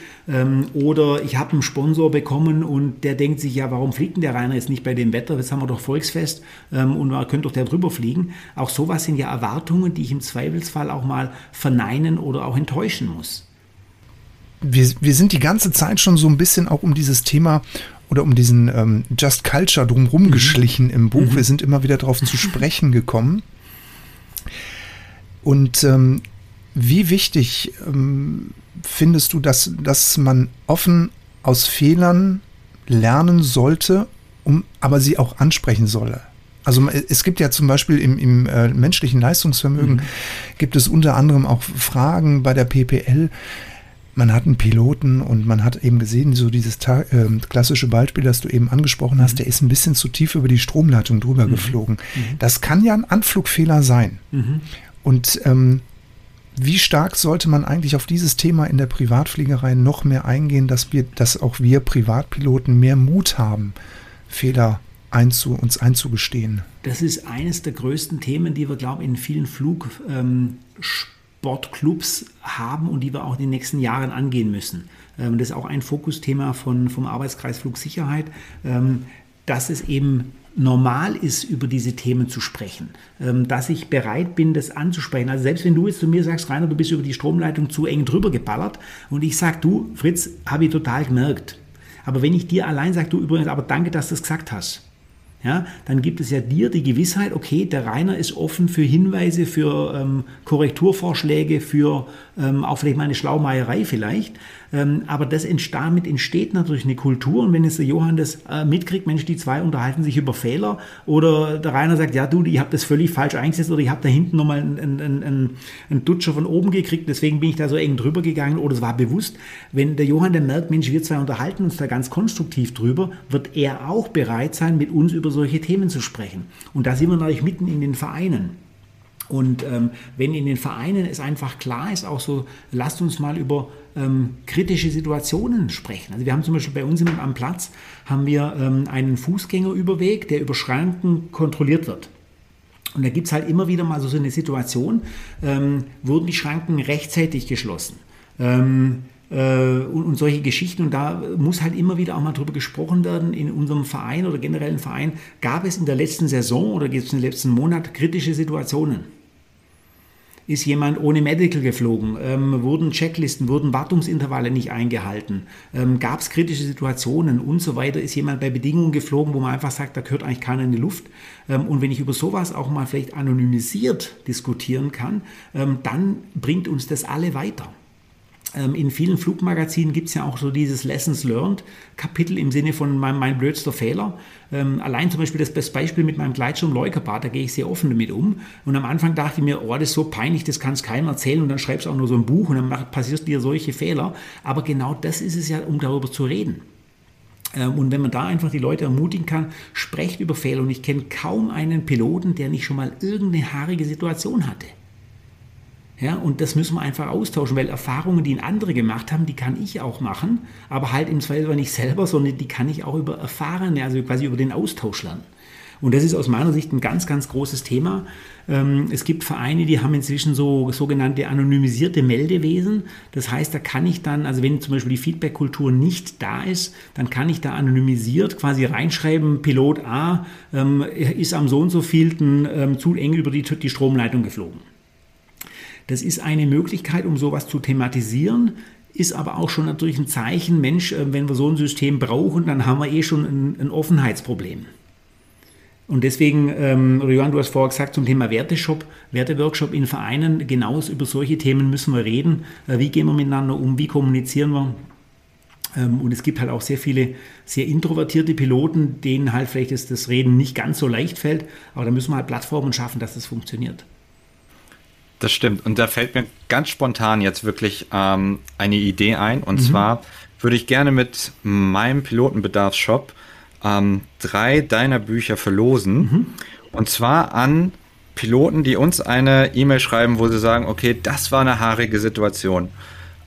oder ich habe einen Sponsor bekommen und der denkt sich, ja, warum fliegt denn der Rainer jetzt nicht bei dem Wetter? Jetzt haben wir doch Volksfest und man könnte doch der drüber fliegen. Auch sowas sind ja Erwartungen, die ich im Zweifelsfall auch mal verneinen oder auch enttäuschen muss. Wir, wir sind die ganze Zeit schon so ein bisschen auch um dieses Thema oder um diesen ähm, Just Culture drumherum mhm. geschlichen im Buch. Mhm. Wir sind immer wieder darauf zu *laughs* sprechen gekommen. Und ähm, wie wichtig ähm, findest du, dass, dass man offen aus Fehlern lernen sollte, um, aber sie auch ansprechen solle? Also es gibt ja zum Beispiel im, im äh, menschlichen Leistungsvermögen, mhm. gibt es unter anderem auch Fragen bei der PPL, man hat einen Piloten und man hat eben gesehen, so dieses äh, klassische Beispiel, das du eben angesprochen hast, mhm. der ist ein bisschen zu tief über die Stromleitung drüber mhm. geflogen. Mhm. Das kann ja ein Anflugfehler sein. Mhm. Und ähm, wie stark sollte man eigentlich auf dieses Thema in der Privatfliegerei noch mehr eingehen, dass wir, dass auch wir Privatpiloten mehr Mut haben, Fehler einzu, uns einzugestehen? Das ist eines der größten Themen, die wir, glaube ich, in vielen Flug ähm, Sportclubs haben und die wir auch in den nächsten Jahren angehen müssen. Ähm, das ist auch ein Fokusthema von, vom Arbeitskreis Flugsicherheit, ähm, dass es eben normal ist, über diese Themen zu sprechen, ähm, dass ich bereit bin, das anzusprechen. Also selbst wenn du jetzt zu mir sagst, Rainer, du bist über die Stromleitung zu eng drüber geballert und ich sage, du, Fritz, habe ich total gemerkt. Aber wenn ich dir allein sage, du übrigens, aber danke, dass du es gesagt hast, ja, dann gibt es ja dir die Gewissheit, okay, der Rainer ist offen für Hinweise, für ähm, Korrekturvorschläge, für ähm, auch vielleicht mal eine Schlaumeierei vielleicht. Ähm, aber das entsteht, damit entsteht natürlich eine Kultur. Und wenn jetzt der Johann das äh, mitkriegt, Mensch, die zwei unterhalten sich über Fehler oder der Rainer sagt, ja du, ich habe das völlig falsch eingesetzt oder ich habe da hinten nochmal einen, einen, einen, einen Dutscher von oben gekriegt, deswegen bin ich da so eng drüber gegangen oder es war bewusst. Wenn der Johann dann merkt, Mensch, wir zwei unterhalten uns da ganz konstruktiv drüber, wird er auch bereit sein, mit uns über solche Themen zu sprechen. Und da sind wir natürlich mitten in den Vereinen. Und ähm, wenn in den Vereinen es einfach klar ist, auch so, lasst uns mal über ähm, kritische Situationen sprechen. Also wir haben zum Beispiel bei uns am Platz haben wir ähm, einen Fußgängerüberweg, der über Schranken kontrolliert wird. Und da gibt es halt immer wieder mal so, eine Situation, ähm, wurden die Schranken rechtzeitig geschlossen. Ähm, äh, und, und, solche Geschichten. Und da muss halt immer wieder auch mal drüber gesprochen werden. In unserem Verein oder generellen Verein gab es in der letzten Saison oder gibt es in den letzten Monat kritische Situationen. Ist jemand ohne Medical geflogen? Ähm, wurden Checklisten, wurden Wartungsintervalle nicht eingehalten? Ähm, Gab es kritische Situationen und so weiter? Ist jemand bei Bedingungen geflogen, wo man einfach sagt, da gehört eigentlich keiner in die Luft? Ähm, und wenn ich über sowas auch mal vielleicht anonymisiert diskutieren kann, ähm, dann bringt uns das alle weiter. Ähm, in vielen Flugmagazinen gibt es ja auch so dieses Lessons Learned Kapitel im Sinne von mein, mein blödster Fehler. Ähm, allein zum Beispiel das, das Beispiel mit meinem Gleitschirm Leukerbad, da gehe ich sehr offen damit um. Und am Anfang dachte ich mir, oh, das ist so peinlich, das kann es keinem erzählen. Und dann schreibst du auch nur so ein Buch und dann passiert dir solche Fehler. Aber genau das ist es ja, um darüber zu reden. Ähm, und wenn man da einfach die Leute ermutigen kann, sprecht über Fehler. Und ich kenne kaum einen Piloten, der nicht schon mal irgendeine haarige Situation hatte. Ja, und das müssen wir einfach austauschen, weil Erfahrungen, die andere gemacht haben, die kann ich auch machen, aber halt im Zweifel nicht selber, sondern die kann ich auch über Erfahrene, also quasi über den Austausch lernen. Und das ist aus meiner Sicht ein ganz, ganz großes Thema. Ähm, es gibt Vereine, die haben inzwischen so sogenannte anonymisierte Meldewesen. Das heißt, da kann ich dann, also wenn zum Beispiel die Feedback-Kultur nicht da ist, dann kann ich da anonymisiert quasi reinschreiben, Pilot A ähm, ist am so und so vielten ähm, zu eng über die, die Stromleitung geflogen. Das ist eine Möglichkeit, um sowas zu thematisieren ist aber auch schon natürlich ein Zeichen, Mensch, äh, wenn wir so ein System brauchen, dann haben wir eh schon ein, ein Offenheitsproblem. Und deswegen, ähm, Johann, du hast vorher gesagt zum Thema Werteshop, Werteworkshop in Vereinen, genau über solche Themen müssen wir reden. Äh, wie gehen wir miteinander um, wie kommunizieren wir? Ähm, und es gibt halt auch sehr viele sehr introvertierte Piloten, denen halt vielleicht das, das Reden nicht ganz so leicht fällt. Aber da müssen wir halt Plattformen schaffen, dass das funktioniert. Das stimmt. Und da fällt mir ganz spontan jetzt wirklich ähm, eine Idee ein. Und mhm. zwar würde ich gerne mit meinem Pilotenbedarfsshop ähm, drei deiner Bücher verlosen. Mhm. Und zwar an Piloten, die uns eine E-Mail schreiben, wo sie sagen, okay, das war eine haarige Situation.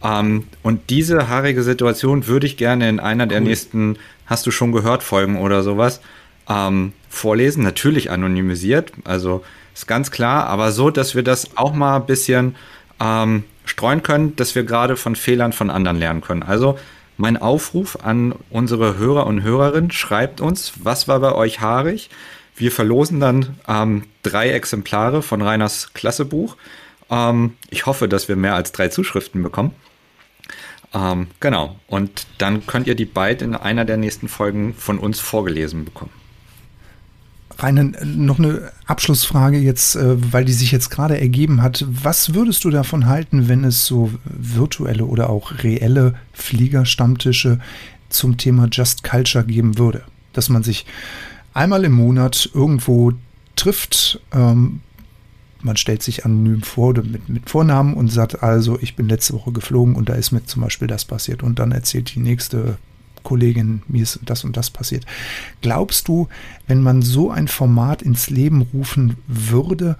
Ähm, und diese haarige Situation würde ich gerne in einer cool. der nächsten, hast du schon gehört, Folgen oder sowas, ähm, vorlesen. Natürlich anonymisiert, also ist ganz klar, aber so, dass wir das auch mal ein bisschen ähm, streuen können, dass wir gerade von Fehlern von anderen lernen können. Also mein Aufruf an unsere Hörer und Hörerinnen, schreibt uns, was war bei euch haarig? Wir verlosen dann ähm, drei Exemplare von Reiners Klassebuch. Ähm, ich hoffe, dass wir mehr als drei Zuschriften bekommen. Ähm, genau. Und dann könnt ihr die beide in einer der nächsten Folgen von uns vorgelesen bekommen. Rainer, noch eine Abschlussfrage jetzt, äh, weil die sich jetzt gerade ergeben hat. Was würdest du davon halten, wenn es so virtuelle oder auch reelle Fliegerstammtische zum Thema Just Culture geben würde? Dass man sich einmal im Monat irgendwo trifft, ähm, man stellt sich anonym vor mit, mit Vornamen und sagt also, ich bin letzte Woche geflogen und da ist mir zum Beispiel das passiert und dann erzählt die nächste Kollegin, mir ist das und das passiert. Glaubst du, wenn man so ein Format ins Leben rufen würde,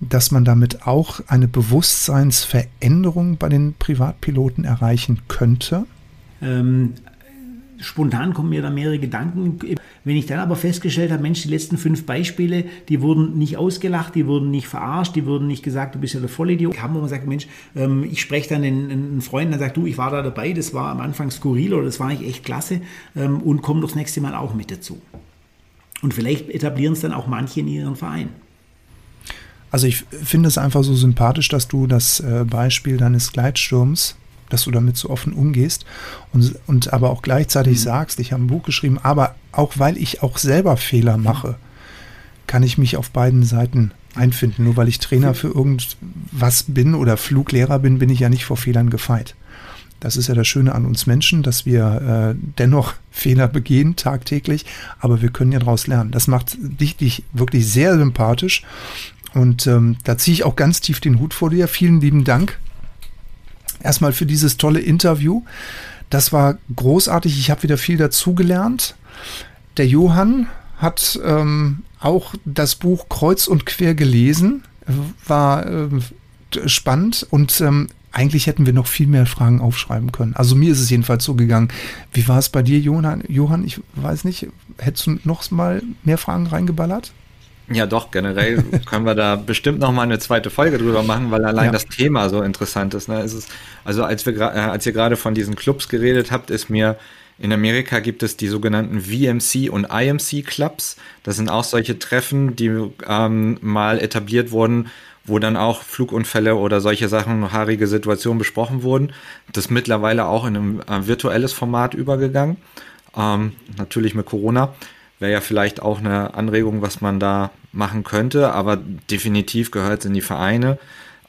dass man damit auch eine Bewusstseinsveränderung bei den Privatpiloten erreichen könnte? Ähm, spontan kommen mir da mehrere Gedanken. Wenn ich dann aber festgestellt habe, Mensch, die letzten fünf Beispiele, die wurden nicht ausgelacht, die wurden nicht verarscht, die wurden nicht gesagt, du bist ja der Vollidiot. Haben, wo man sagt, Mensch, ähm, ich spreche dann einen, Freund, der sagt, du, ich war da dabei, das war am Anfang skurril oder das war eigentlich echt klasse ähm, und komm doch das nächste Mal auch mit dazu. Und vielleicht etablieren es dann auch manche in ihren Verein. Also ich finde es einfach so sympathisch, dass du das äh, Beispiel deines Gleitsturms dass du damit so offen umgehst und, und aber auch gleichzeitig mhm. sagst, ich habe ein Buch geschrieben, aber auch weil ich auch selber Fehler mache, kann ich mich auf beiden Seiten einfinden. Nur weil ich Trainer für irgendwas bin oder Fluglehrer bin, bin ich ja nicht vor Fehlern gefeit. Das ist ja das Schöne an uns Menschen, dass wir äh, dennoch *laughs* Fehler begehen tagtäglich, aber wir können ja daraus lernen. Das macht dich, dich wirklich sehr sympathisch und ähm, da ziehe ich auch ganz tief den Hut vor dir. Vielen lieben Dank erstmal für dieses tolle Interview. Das war großartig. Ich habe wieder viel dazugelernt. Der Johann hat ähm, auch das Buch Kreuz und Quer gelesen. War äh, spannend und ähm, eigentlich hätten wir noch viel mehr Fragen aufschreiben können. Also mir ist es jedenfalls so gegangen. Wie war es bei dir, Johann? Johann, ich weiß nicht, hättest du noch mal mehr Fragen reingeballert? Ja, doch, generell *laughs* können wir da bestimmt noch mal eine zweite Folge drüber machen, weil allein ja. das Thema so interessant ist. Ne? ist also als, wir, äh, als ihr gerade von diesen Clubs geredet habt, ist mir in Amerika gibt es die sogenannten VMC und IMC Clubs. Das sind auch solche Treffen, die ähm, mal etabliert wurden, wo dann auch Flugunfälle oder solche Sachen, haarige Situationen besprochen wurden. Das ist mittlerweile auch in ein äh, virtuelles Format übergegangen. Ähm, natürlich mit Corona wäre ja vielleicht auch eine Anregung, was man da machen könnte, aber definitiv gehört es in die Vereine.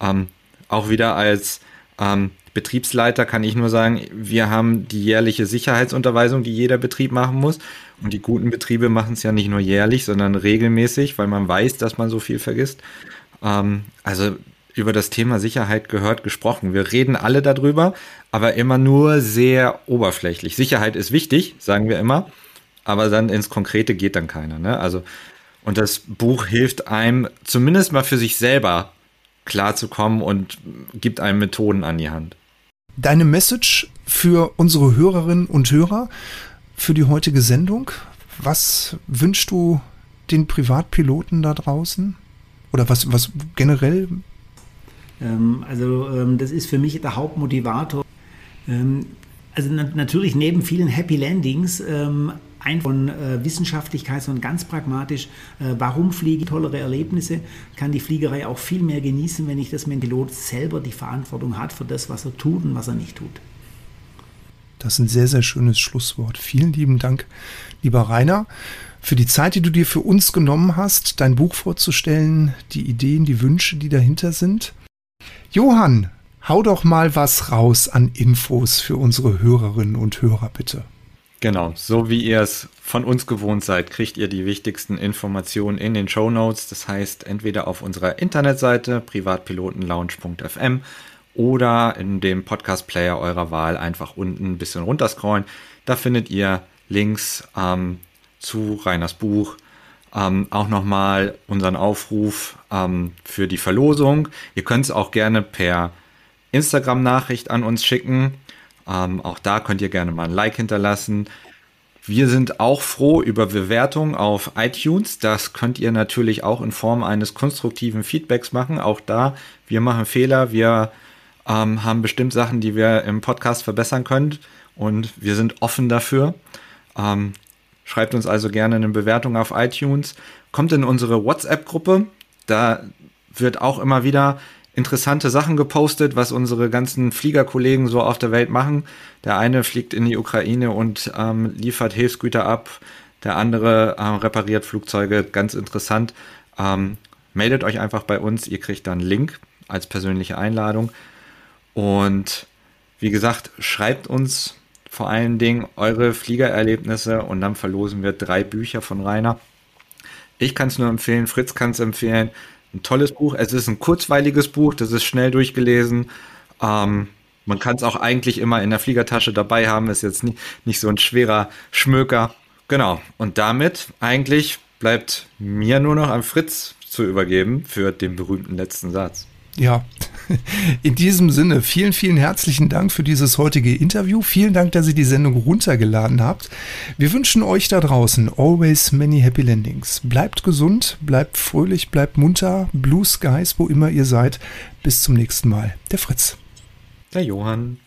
Ähm, auch wieder als ähm, Betriebsleiter kann ich nur sagen, wir haben die jährliche Sicherheitsunterweisung, die jeder Betrieb machen muss. Und die guten Betriebe machen es ja nicht nur jährlich, sondern regelmäßig, weil man weiß, dass man so viel vergisst. Ähm, also über das Thema Sicherheit gehört gesprochen. Wir reden alle darüber, aber immer nur sehr oberflächlich. Sicherheit ist wichtig, sagen wir immer aber dann ins Konkrete geht dann keiner. Ne? Also, und das Buch hilft einem zumindest mal für sich selber klarzukommen und gibt einem Methoden an die Hand. Deine Message für unsere Hörerinnen und Hörer für die heutige Sendung? Was wünschst du den Privatpiloten da draußen? Oder was, was generell? Ähm, also ähm, das ist für mich der Hauptmotivator. Ähm, also na natürlich neben vielen Happy Landings ein von äh, Wissenschaftlichkeit, sondern ganz pragmatisch, äh, warum fliege ich tollere Erlebnisse, kann die Fliegerei auch viel mehr genießen, wenn ich das dem Pilot selber die Verantwortung hat für das, was er tut und was er nicht tut. Das ist ein sehr, sehr schönes Schlusswort. Vielen lieben Dank, lieber Rainer, für die Zeit, die du dir für uns genommen hast, dein Buch vorzustellen, die Ideen, die Wünsche, die dahinter sind. Johann, hau doch mal was raus an Infos für unsere Hörerinnen und Hörer, bitte. Genau, so wie ihr es von uns gewohnt seid, kriegt ihr die wichtigsten Informationen in den Show Notes. Das heißt, entweder auf unserer Internetseite privatpilotenlounge.fm oder in dem Podcast-Player eurer Wahl einfach unten ein bisschen runterscrollen. Da findet ihr Links ähm, zu Reiners Buch, ähm, auch nochmal unseren Aufruf ähm, für die Verlosung. Ihr könnt es auch gerne per Instagram-Nachricht an uns schicken. Ähm, auch da könnt ihr gerne mal ein Like hinterlassen. Wir sind auch froh über Bewertungen auf iTunes. Das könnt ihr natürlich auch in Form eines konstruktiven Feedbacks machen. Auch da, wir machen Fehler, wir ähm, haben bestimmt Sachen, die wir im Podcast verbessern können und wir sind offen dafür. Ähm, schreibt uns also gerne eine Bewertung auf iTunes. Kommt in unsere WhatsApp-Gruppe. Da wird auch immer wieder interessante Sachen gepostet, was unsere ganzen Fliegerkollegen so auf der Welt machen. Der eine fliegt in die Ukraine und ähm, liefert Hilfsgüter ab. Der andere äh, repariert Flugzeuge. Ganz interessant. Ähm, meldet euch einfach bei uns. Ihr kriegt dann einen Link als persönliche Einladung. Und wie gesagt, schreibt uns vor allen Dingen eure Fliegererlebnisse und dann verlosen wir drei Bücher von Rainer. Ich kann es nur empfehlen, Fritz kann es empfehlen. Ein tolles Buch. Es ist ein kurzweiliges Buch, das ist schnell durchgelesen. Ähm, man kann es auch eigentlich immer in der Fliegertasche dabei haben, ist jetzt nicht, nicht so ein schwerer Schmöker. Genau. Und damit eigentlich bleibt mir nur noch an Fritz zu übergeben für den berühmten letzten Satz. Ja, *laughs* in diesem Sinne, vielen, vielen herzlichen Dank für dieses heutige Interview. Vielen Dank, dass ihr die Sendung runtergeladen habt. Wir wünschen euch da draußen always many happy landings. Bleibt gesund, bleibt fröhlich, bleibt munter, Blue Skies, wo immer ihr seid. Bis zum nächsten Mal. Der Fritz. Der Johann.